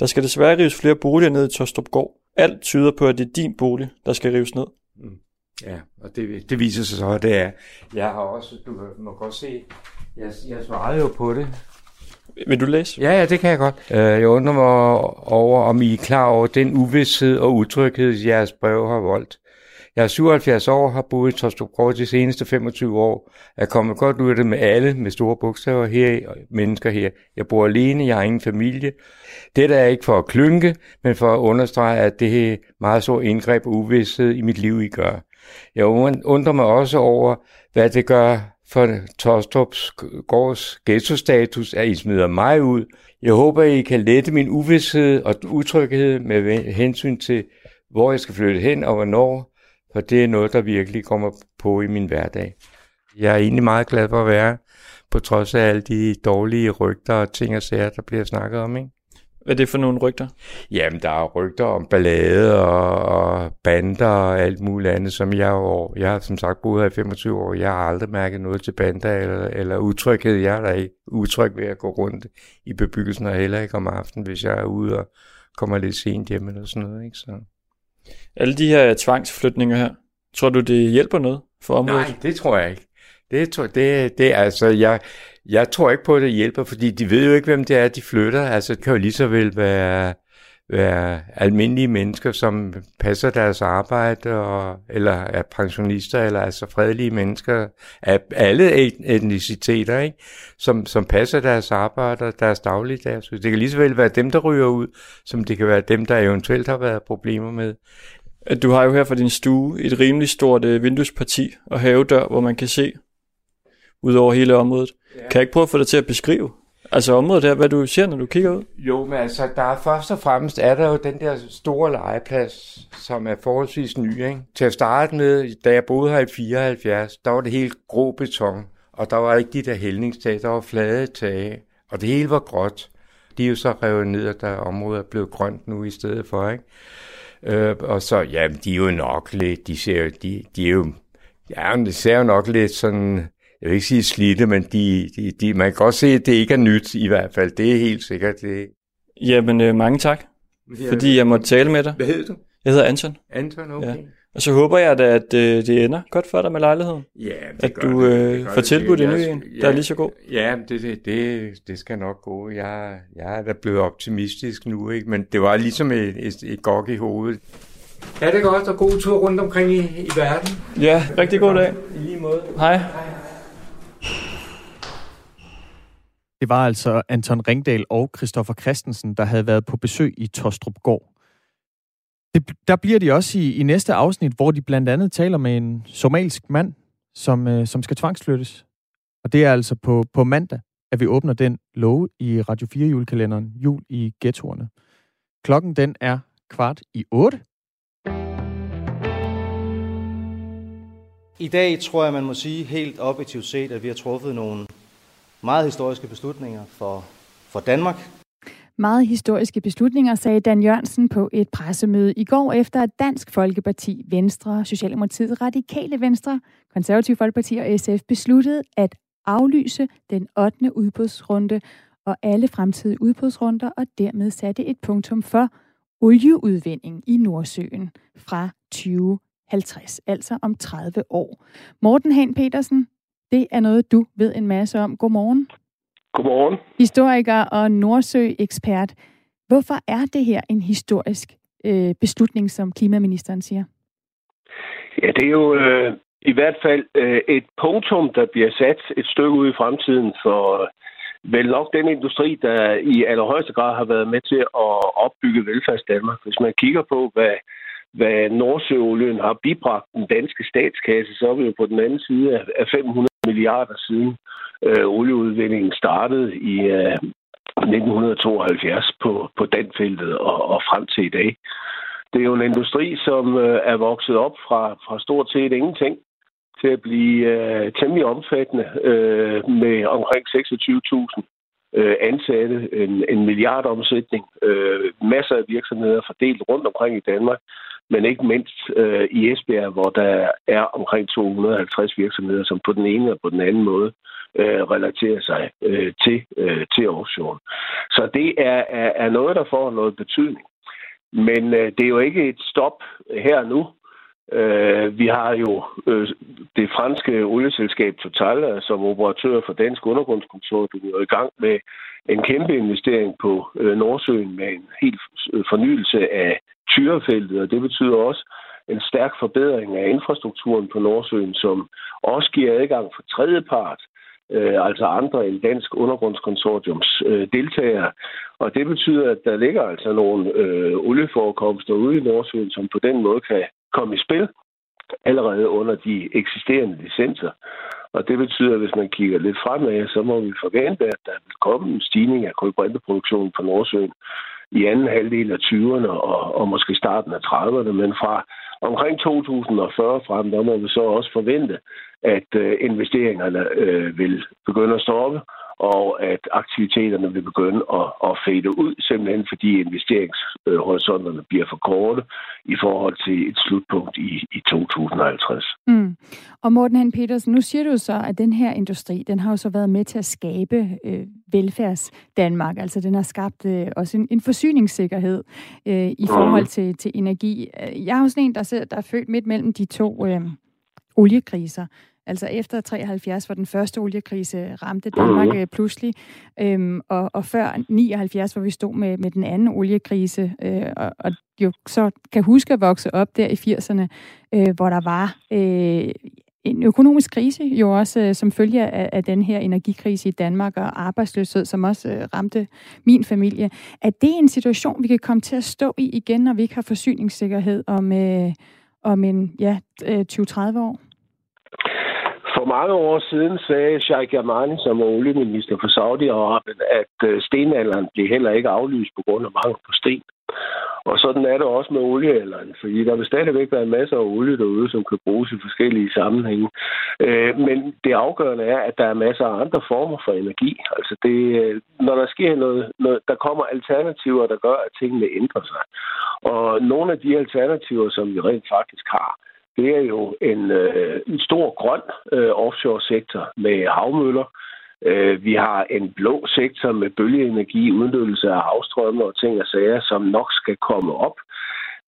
Der skal desværre rives flere boliger ned i Tostrup Gård. Alt tyder på, at det er din bolig, der skal rives ned. Ja, og det, det viser sig så, at det er. Jeg har også, du må godt se, jeg, jeg svarede jo på det. Vil du læse? Ja, ja, det kan jeg godt. Øh, Jeg undrer mig over, om I er klar over den uvidshed og utryghed, jeres brev har voldt. Jeg er 77 år, har boet i Tostrup de seneste 25 år. Jeg er kommet godt ud af det med alle, med store bogstaver her, og mennesker her. Jeg bor alene, jeg har ingen familie. Dette er ikke for at klynke, men for at understrege, at det er meget stor indgreb og uvidshed i mit liv, I gør. Jeg undrer mig også over, hvad det gør for Tostrups gårds ghetto-status, at I smider mig ud. Jeg håber, I kan lette min uvidshed og utryghed med hensyn til, hvor jeg skal flytte hen og hvornår, for det er noget, der virkelig kommer på i min hverdag. Jeg er egentlig meget glad for at være, på trods af alle de dårlige rygter og ting og sager, der bliver snakket om, ikke? Hvad er det for nogle rygter? Jamen, der er rygter om ballade og, og bander og alt muligt andet, som jeg jo, jeg har som sagt boet her i 25 år, jeg har aldrig mærket noget til bander eller, eller utryghed. Jeg er da ikke utryg ved at gå rundt i bebyggelsen og heller ikke om aftenen, hvis jeg er ude og kommer lidt sent hjem eller sådan noget, ikke? Så. Alle de her tvangsflytninger her, tror du, det hjælper noget for området? Nej, det tror jeg ikke. Det, tror, det, det altså, jeg, jeg tror ikke på, at det hjælper, fordi de ved jo ikke, hvem det er, de flytter. Altså, det kan jo lige så vel være, være almindelige mennesker, som passer deres arbejde, og, eller er pensionister, eller altså fredelige mennesker af alle etniciteter, ikke? Som, som passer deres arbejde og deres dagligdag. Så det kan lige så vel være dem, der ryger ud, som det kan være dem, der eventuelt har været problemer med. at du har jo her fra din stue et rimelig stort øh, vinduesparti og havedør, hvor man kan se ud over hele området. Ja. Kan jeg ikke prøve at få dig til at beskrive, altså området her, hvad du ser, når du kigger ud? Jo, men altså, der er først og fremmest, er der jo den der store legeplads, som er forholdsvis ny, ikke? Til at starte med, da jeg boede her i 74, der var det helt grå beton, og der var ikke de der hældningstag, der var flade tage, og det hele var gråt. De er jo så revet ned, og der området er blevet grønt nu i stedet for, ikke? Øh, og så, ja, de er jo nok lidt, de ser de, de er jo, ja, det ser jo nok lidt sådan, jeg vil ikke sige slidte, men de, de, de, man kan godt se, at det ikke er nyt i hvert fald. Det er helt sikkert. Det. Jamen, øh, mange tak, fordi jeg måtte tale med dig. Hvad hedder du? Jeg hedder Anton. Anton, okay. Ja. Og så håber jeg da, at øh, det ender godt for dig med lejligheden. Ja, det At gør du det. øh, Det gør får det. tilbudt en ny en, ja. der er lige så god. Ja, det, det, det, det skal nok gå. Jeg, jeg er da blevet optimistisk nu, ikke? men det var ligesom et, et, et gok i hovedet. Ja, det er godt, og god tur rundt omkring i, i verden. Ja, rigtig god dag. I lige måde. Hej. Det var altså Anton Ringdal og Christoffer Christensen, der havde været på besøg i Tostrup Gård. Det, der bliver de også i, i næste afsnit, hvor de blandt andet taler med en somalisk mand, som, øh, som skal tvangsflyttes. Og det er altså på, på mandag, at vi åbner den love i Radio 4 julekalenderen, Jul i Ghettoerne. Klokken den er kvart i otte. I dag tror jeg, man må sige helt objektivt set, at vi har truffet nogle meget historiske beslutninger for, for Danmark. Meget historiske beslutninger, sagde Dan Jørgensen på et pressemøde i går, efter at Dansk Folkeparti, Venstre, Socialdemokratiet, Radikale Venstre, Konservative Folkeparti og SF besluttede at aflyse den 8. udbudsrunde og alle fremtidige udbudsrunder, og dermed satte et punktum for olieudvinding i Nordsøen fra 2050, altså om 30 år. Morten Hen Petersen, det er noget, du ved en masse om. Godmorgen. Godmorgen. Historiker og Nordsø-ekspert. Hvorfor er det her en historisk øh, beslutning, som klimaministeren siger? Ja, det er jo øh, i hvert fald øh, et punktum, der bliver sat et stykke ud i fremtiden for øh, vel nok den industri, der i allerhøjeste grad har været med til at opbygge velfærdsdanmark. Hvis man kigger på, hvad, hvad Nordsøolien har bibragt den danske statskasse, så er vi jo på den anden side af 500 milliarder siden øh, olieudvindingen startede i øh, 1972 på, på Danfeltet og, og frem til i dag. Det er jo en industri, som øh, er vokset op fra, fra stort set ingenting til at blive øh, temmelig omfattende øh, med omkring 26.000 øh, ansatte, en, en milliardomsætning, øh, masser af virksomheder fordelt rundt omkring i Danmark, men ikke mindst øh, i Esbjerg, hvor der er omkring 250 virksomheder, som på den ene og på den anden måde øh, relaterer sig øh, til, øh, til offshore. Så det er, er, er noget, der får noget betydning. Men øh, det er jo ikke et stop her nu. Øh, vi har jo øh, det franske olieselskab Total øh, som operatør for Dansk Undergrundskonsortium er i gang med en kæmpe investering på øh, Nordsøen med en helt øh, fornyelse af tyrefeltet, og det betyder også en stærk forbedring af infrastrukturen på Nordsøen, som også giver adgang for tredjepart, øh, altså andre end Dansk Undergrundskonsortiums øh, deltagere. Og det betyder, at der ligger altså nogle øh, olieforekomster ude i Nordsøen, som på den måde kan komme i spil allerede under de eksisterende licenser. Og det betyder, at hvis man kigger lidt fremad, så må vi forvente, at der vil komme en stigning af kulbrinteproduktionen på Nordsøen i anden halvdel af 20'erne og, og måske starten af 30'erne, men fra omkring 2040 frem, der må vi så også forvente, at øh, investeringerne øh, vil begynde at stoppe, og at aktiviteterne vil begynde at, at fade ud, simpelthen fordi investeringshorisonterne bliver for korte i forhold til et slutpunkt i, i 2050. Mm. Og Morten Hen Petersen, nu siger du så, at den her industri, den har jo så været med til at skabe øh, velfærds Danmark. Altså den har skabt øh, også en, en forsyningssikkerhed øh, i forhold til, til energi. Jeg er jo sådan en, der, ser, der er født midt mellem de to øh, oliekriser. Altså efter 73, hvor den første oliekrise ramte Danmark øh, pludselig, øhm, og, og før 79, hvor vi stod med, med den anden oliekrise, øh, og, og jo så kan huske at vokse op der i 80'erne, øh, hvor der var øh, en økonomisk krise, jo også øh, som følge af, af den her energikrise i Danmark og arbejdsløshed, som også øh, ramte min familie. Er det en situation, vi kan komme til at stå i igen, når vi ikke har forsyningssikkerhed om, øh, om en ja, 20-30 år? For mange år siden sagde Sheikh Yamani, som var olieminister for Saudi-Arabien, at øh, stenalderen blev heller ikke aflyst på grund af mangel på sten. Og sådan er det også med oliealderen, fordi der vil stadigvæk være masser af olie derude, som kan bruges i forskellige sammenhænge. Øh, men det afgørende er, at der er masser af andre former for energi. Altså det, øh, når der sker noget, noget, der kommer alternativer, der gør, at tingene ændrer sig. Og nogle af de alternativer, som vi rent faktisk har, det er jo en, øh, en stor grøn øh, offshore-sektor med havmøller, Øh, vi har en blå sektor med bølgeenergi, udnyttelse af havstrømme og ting og sager, som nok skal komme op.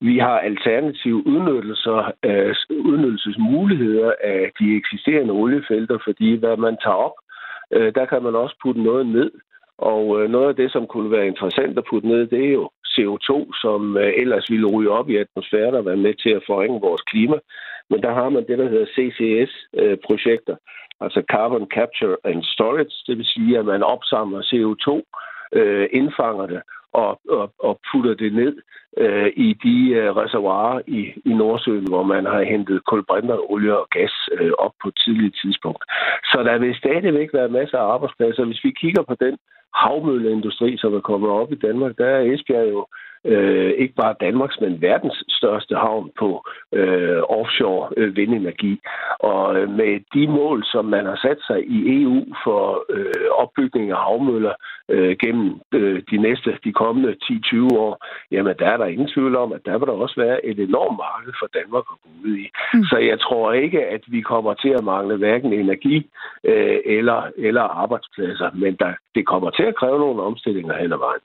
Vi har alternative udnyttelser, øh, udnyttelsesmuligheder af de eksisterende oliefelter, fordi hvad man tager op, øh, der kan man også putte noget ned. Og øh, noget af det, som kunne være interessant at putte ned, det er jo CO2, som øh, ellers ville ryge op i atmosfæren og være med til at forringe vores klima. Men der har man det, der hedder CCS-projekter, øh, altså Carbon Capture and Storage, det vil sige, at man opsamler CO2, øh, indfanger det og, og, og putter det ned øh, i de øh, reservoirer i, i Nordsøen, hvor man har hentet kulbrinter, olie og gas øh, op på et tidligt tidspunkt. Så der vil stadigvæk være masser af arbejdspladser. Hvis vi kigger på den havmølleindustri, som er kommet op i Danmark, der er Esbjerg jo øh, ikke bare Danmarks, men verdens største havn på øh, offshore øh, vindenergi. Og øh, med de mål, som man har sat sig i EU for øh, opbygning af havmøller øh, gennem øh, de næste, de kommende 10-20 år, jamen der er der ingen tvivl om, at der vil der også være et enormt marked for Danmark at gå ud i. Mm. Så jeg tror ikke, at vi kommer til at mangle hverken energi øh, eller, eller arbejdspladser, men der, det kommer til at kræve nogle omstillinger hen ad vejen.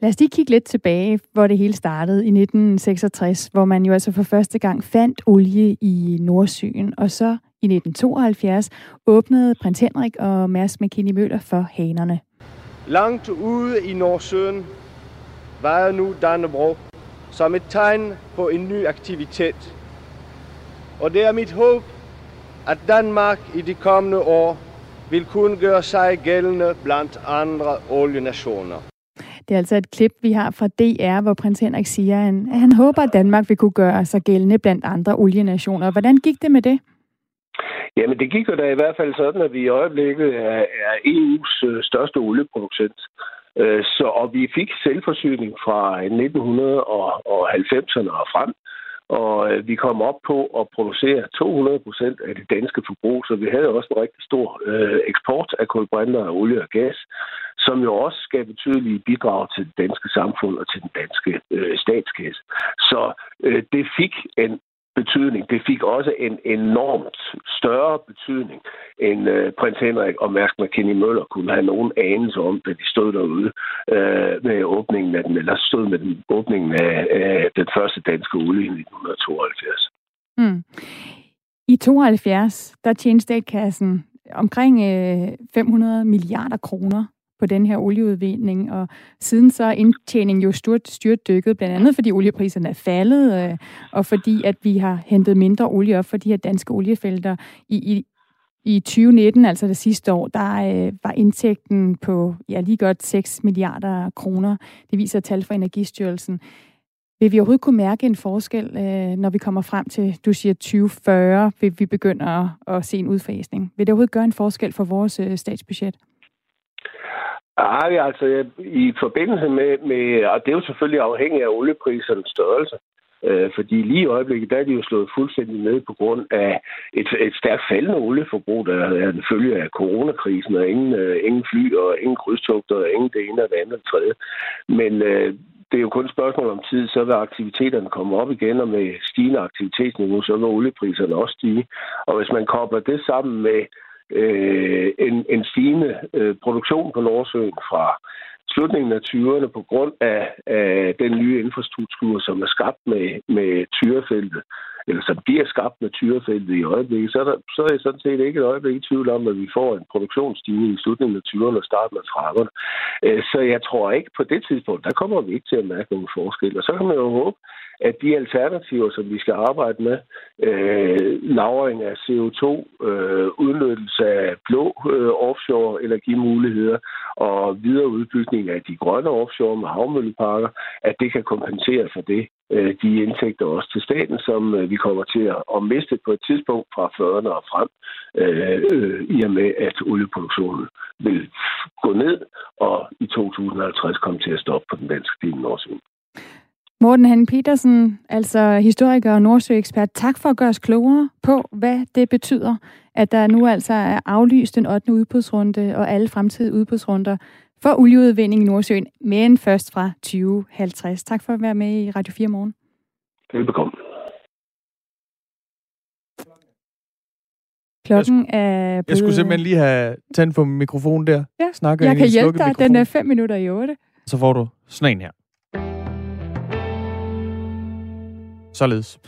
Lad os lige kigge lidt tilbage, hvor det hele startede i 1966, hvor man jo altså for første gang fandt olie i Nordsøen, og så i 1972 åbnede prins Henrik og Mærs McKinney Møller for hanerne. Langt ude i Nordsøen var nu Dannebro som et tegn på en ny aktivitet. Og det er mit håb, at Danmark i de kommende år vil kunne gøre sig gældende blandt andre olienationer. Det er altså et klip, vi har fra DR, hvor prins Henrik siger, at han håber, at Danmark vil kunne gøre sig gældende blandt andre olienationer. Hvordan gik det med det? Jamen, det gik jo da i hvert fald sådan, at vi i øjeblikket er, EU's øh, største olieproducent. Øh, så, og vi fik selvforsyning fra 1990'erne og frem. Og øh, vi kom op på at producere 200 procent af det danske forbrug, så vi havde også en rigtig stor øh, eksport af kulbrinter, olie og gas, som jo også skal betydelige bidrag til det danske samfund og til den danske øh, statskasse. Så øh, det fik en betydning. Det fik også en enormt større betydning, end øh, prins Henrik og Mærsk McKinney Møller kunne have nogen anelse om, da de stod derude øh, med åbningen af den, eller stod med den åbningen af, øh, den første danske olie i 1972. Mm. I 72, der tjente statkassen omkring øh, 500 milliarder kroner på den her olieudvinding, og siden så er indtjeningen jo stort styrt dykket, blandt andet fordi oliepriserne er faldet, øh, og fordi at vi har hentet mindre olie op for de her danske oliefelter. I, i, i 2019, altså det sidste år, der øh, var indtægten på ja, lige godt 6 milliarder kroner. Det viser tal fra Energistyrelsen. Vil vi overhovedet kunne mærke en forskel, øh, når vi kommer frem til, du siger 2040, vil vi begynder at, at se en udfasning? Vil det overhovedet gøre en forskel for vores øh, statsbudget? Ej, altså øh, i forbindelse med, med, og det er jo selvfølgelig afhængigt af olieprisernes størrelse, øh, fordi lige i øjeblikket, der er de jo slået fuldstændig ned på grund af et, et stærkt faldende olieforbrug, der er en følge af coronakrisen, og ingen, øh, ingen fly, og ingen krydstogter, og ingen det ene og det andet og tredje. Men øh, det er jo kun et spørgsmål om tid, så vil aktiviteterne komme op igen, og med stigende aktivitetsniveau, så vil oliepriserne også stige. Og hvis man kobler det sammen med øh, en, en stigende øh, produktion på Nordsøen fra slutningen af 20'erne på grund af, af den nye infrastruktur, som er skabt med, med tyrefeltet, eller som bliver skabt med tyrefeltet i øjeblikket, så er, der, så er jeg sådan set ikke et øjeblik i tvivl om, at vi får en produktionsstigning i slutningen af 20'erne og starten af 30'erne. Øh, så jeg tror ikke på det tidspunkt, der kommer vi ikke til at mærke nogen forskel. Og så kan man jo håbe, at de alternativer, som vi skal arbejde med, øh, lavring af CO2, øh, udnyttelse af blå øh, offshore energimuligheder og videre udbygning af de grønne offshore med havmølleparker, at det kan kompensere for det, øh, de indtægter også til staten, som øh, vi kommer til at, at miste på et tidspunkt fra 40'erne og frem, øh, øh, i og med at olieproduktionen vil gå ned og i 2050 komme til at stoppe på den danske del Nordsøen. Morten Han Petersen, altså historiker og nordsøekspert, tak for at gøre os klogere på, hvad det betyder, at der nu altså er aflyst den 8. udbudsrunde og alle fremtidige udbudsrunder for olieudvinding i Nordsøen, men først fra 2050. Tak for at være med i Radio 4 morgen. Velbekomme. Klokken er blevet... Jeg skulle simpelthen lige have tændt på mikrofonen der. Ja, Snakker jeg kan hjælpe dig. mikrofon. Den er 5 minutter i 8. Så får du sådan en her. Således.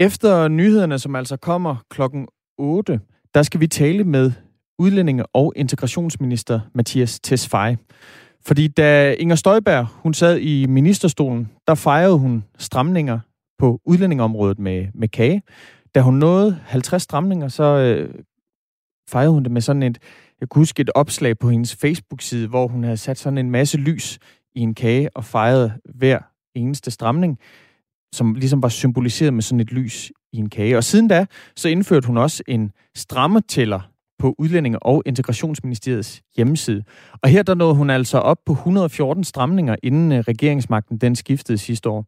Efter nyhederne, som altså kommer klokken 8, der skal vi tale med udlændinge- og integrationsminister Mathias Tesfaye. Fordi da Inger Støjberg hun sad i ministerstolen, der fejrede hun stramninger på udlændingeområdet med, med kage. Da hun nåede 50 stramninger, så øh, fejrede hun det med sådan et, jeg kunne huske et opslag på hendes Facebook-side, hvor hun havde sat sådan en masse lys i en kage og fejrede hver eneste stramning, som ligesom var symboliseret med sådan et lys i en kage. Og siden da, så indførte hun også en strammetæller på Udlændinge- og Integrationsministeriets hjemmeside. Og her der nåede hun altså op på 114 stramninger, inden øh, regeringsmagten den skiftede sidste år.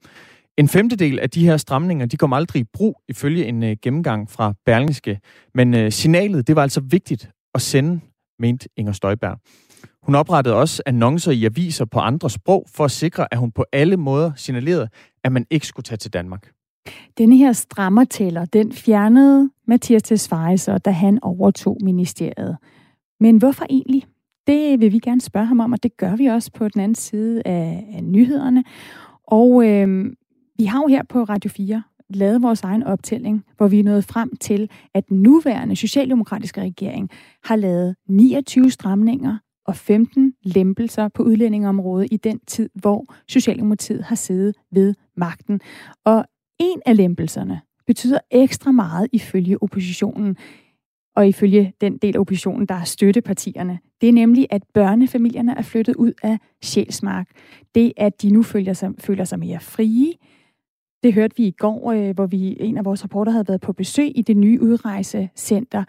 En femtedel af de her stramninger, de kom aldrig i brug, ifølge en øh, gennemgang fra Berlingske. Men øh, signalet, det var altså vigtigt at sende, mente Inger Støjberg. Hun oprettede også annoncer i aviser på andre sprog, for at sikre, at hun på alle måder signalerede, at man ikke skulle tage til Danmark. Denne her strammertæller, den fjernede Mathias Tesfaye så, da han overtog ministeriet. Men hvorfor egentlig? Det vil vi gerne spørge ham om, og det gør vi også på den anden side af, af nyhederne. Og øh, vi har jo her på Radio 4 lavet vores egen optælling, hvor vi er nået frem til, at den nuværende socialdemokratiske regering har lavet 29 stramninger og 15 lempelser på udlændingeområdet i den tid, hvor Socialdemokratiet har siddet ved magten. Og en af lempelserne betyder ekstra meget ifølge oppositionen, og ifølge den del af oppositionen, der er støttepartierne. Det er nemlig, at børnefamilierne er flyttet ud af Sjælsmark. Det, at de nu føler sig, føler sig mere frie. Det hørte vi i går, øh, hvor vi en af vores reporter havde været på besøg i det nye udrejsecenter.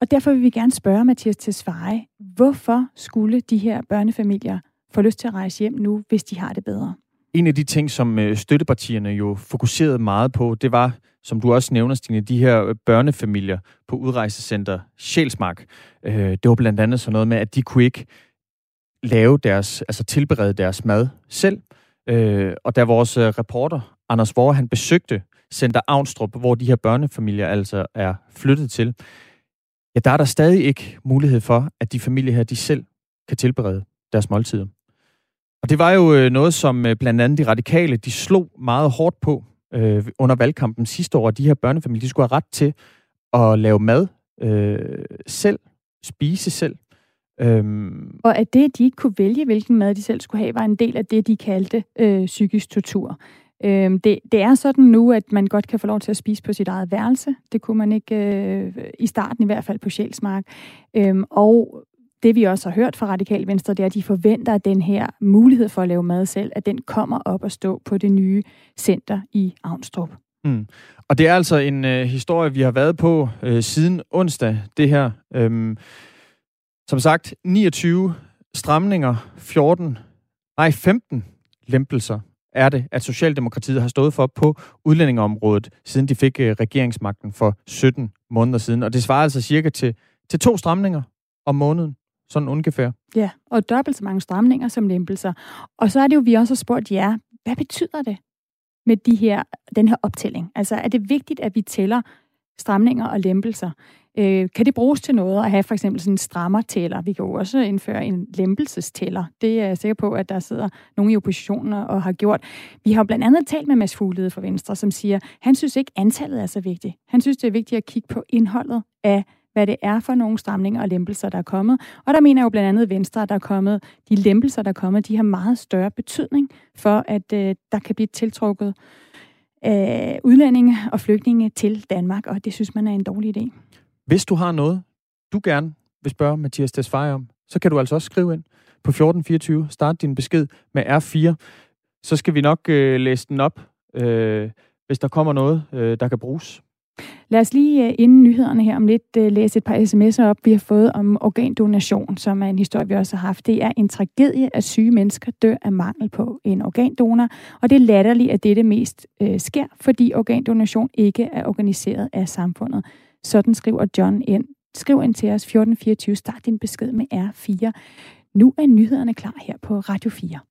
Og derfor vil vi gerne spørge Mathias Tesfaye, hvorfor skulle de her børnefamilier få lyst til at rejse hjem nu, hvis de har det bedre? En af de ting, som øh, støttepartierne jo fokuserede meget på, det var, som du også nævner, Stine, de her øh, børnefamilier på udrejsecenter Sjælsmark. Øh, det var blandt andet sådan noget med, at de kunne ikke lave deres, altså tilberede deres mad selv. Og der vores reporter, Anders Vore, han besøgte Center Avnstrup, hvor de her børnefamilier altså er flyttet til, ja, der er der stadig ikke mulighed for, at de familier her, de selv kan tilberede deres måltider. Og det var jo øh, noget, som øh, blandt andet de radikale, de slog meget hårdt på øh, under valgkampen sidste år, at de her børnefamilier, de skulle have ret til at lave mad øh, selv, spise selv. Øhm. Og at det, at de ikke kunne vælge, hvilken mad de selv skulle have, var en del af det, de kaldte øh, psykisk tortur. Øhm, det, det er sådan nu, at man godt kan få lov til at spise på sit eget værelse. Det kunne man ikke øh, i starten i hvert fald på Sjælsmark. Øhm, og det vi også har hørt fra Radikal Venstre, det er, at de forventer, at den her mulighed for at lave mad selv, at den kommer op og stå på det nye center i Avnstrup. Mm. Og det er altså en øh, historie, vi har været på øh, siden onsdag, det her. Øhm, som sagt, 29 stramninger, 14, nej 15 lempelser er det, at Socialdemokratiet har stået for på udlændingeområdet, siden de fik øh, regeringsmagten for 17 måneder siden. Og det svarer altså cirka til, til to stramninger om måneden. Sådan ungefær. Ja, og dobbelt så mange stramninger som lempelser. Og så er det jo, vi også har spurgt jer, hvad betyder det med de her, den her optælling? Altså, er det vigtigt, at vi tæller stramninger og lempelser? Øh, kan det bruges til noget at have for eksempel sådan en strammertæller? Vi kan jo også indføre en lempelsestæller. Det er jeg sikker på, at der sidder nogle i oppositionen og har gjort. Vi har blandt andet talt med Mads Fuglede fra Venstre, som siger, han synes ikke, antallet er så vigtigt. Han synes, det er vigtigt at kigge på indholdet af hvad det er for nogle stramninger og lempelser, der er kommet. Og der mener jeg jo blandt andet Venstre, der er kommet, de lempelser, der er kommet, de har meget større betydning for, at øh, der kan blive tiltrukket øh, udlændinge og flygtninge til Danmark, og det synes man er en dårlig idé. Hvis du har noget, du gerne vil spørge Mathias Tesfaye om, så kan du altså også skrive ind på 1424. Start din besked med R4. Så skal vi nok øh, læse den op, øh, hvis der kommer noget, øh, der kan bruges. Lad os lige øh, inden nyhederne her om lidt øh, læse et par sms'er op, vi har fået om organdonation, som er en historie, vi også har haft. Det er en tragedie, at syge mennesker dør af mangel på en organdonor, og det er latterligt, at dette mest øh, sker, fordi organdonation ikke er organiseret af samfundet. Sådan skriver John ind. Skriv ind til os 1424, start din besked med R4. Nu er nyhederne klar her på Radio 4.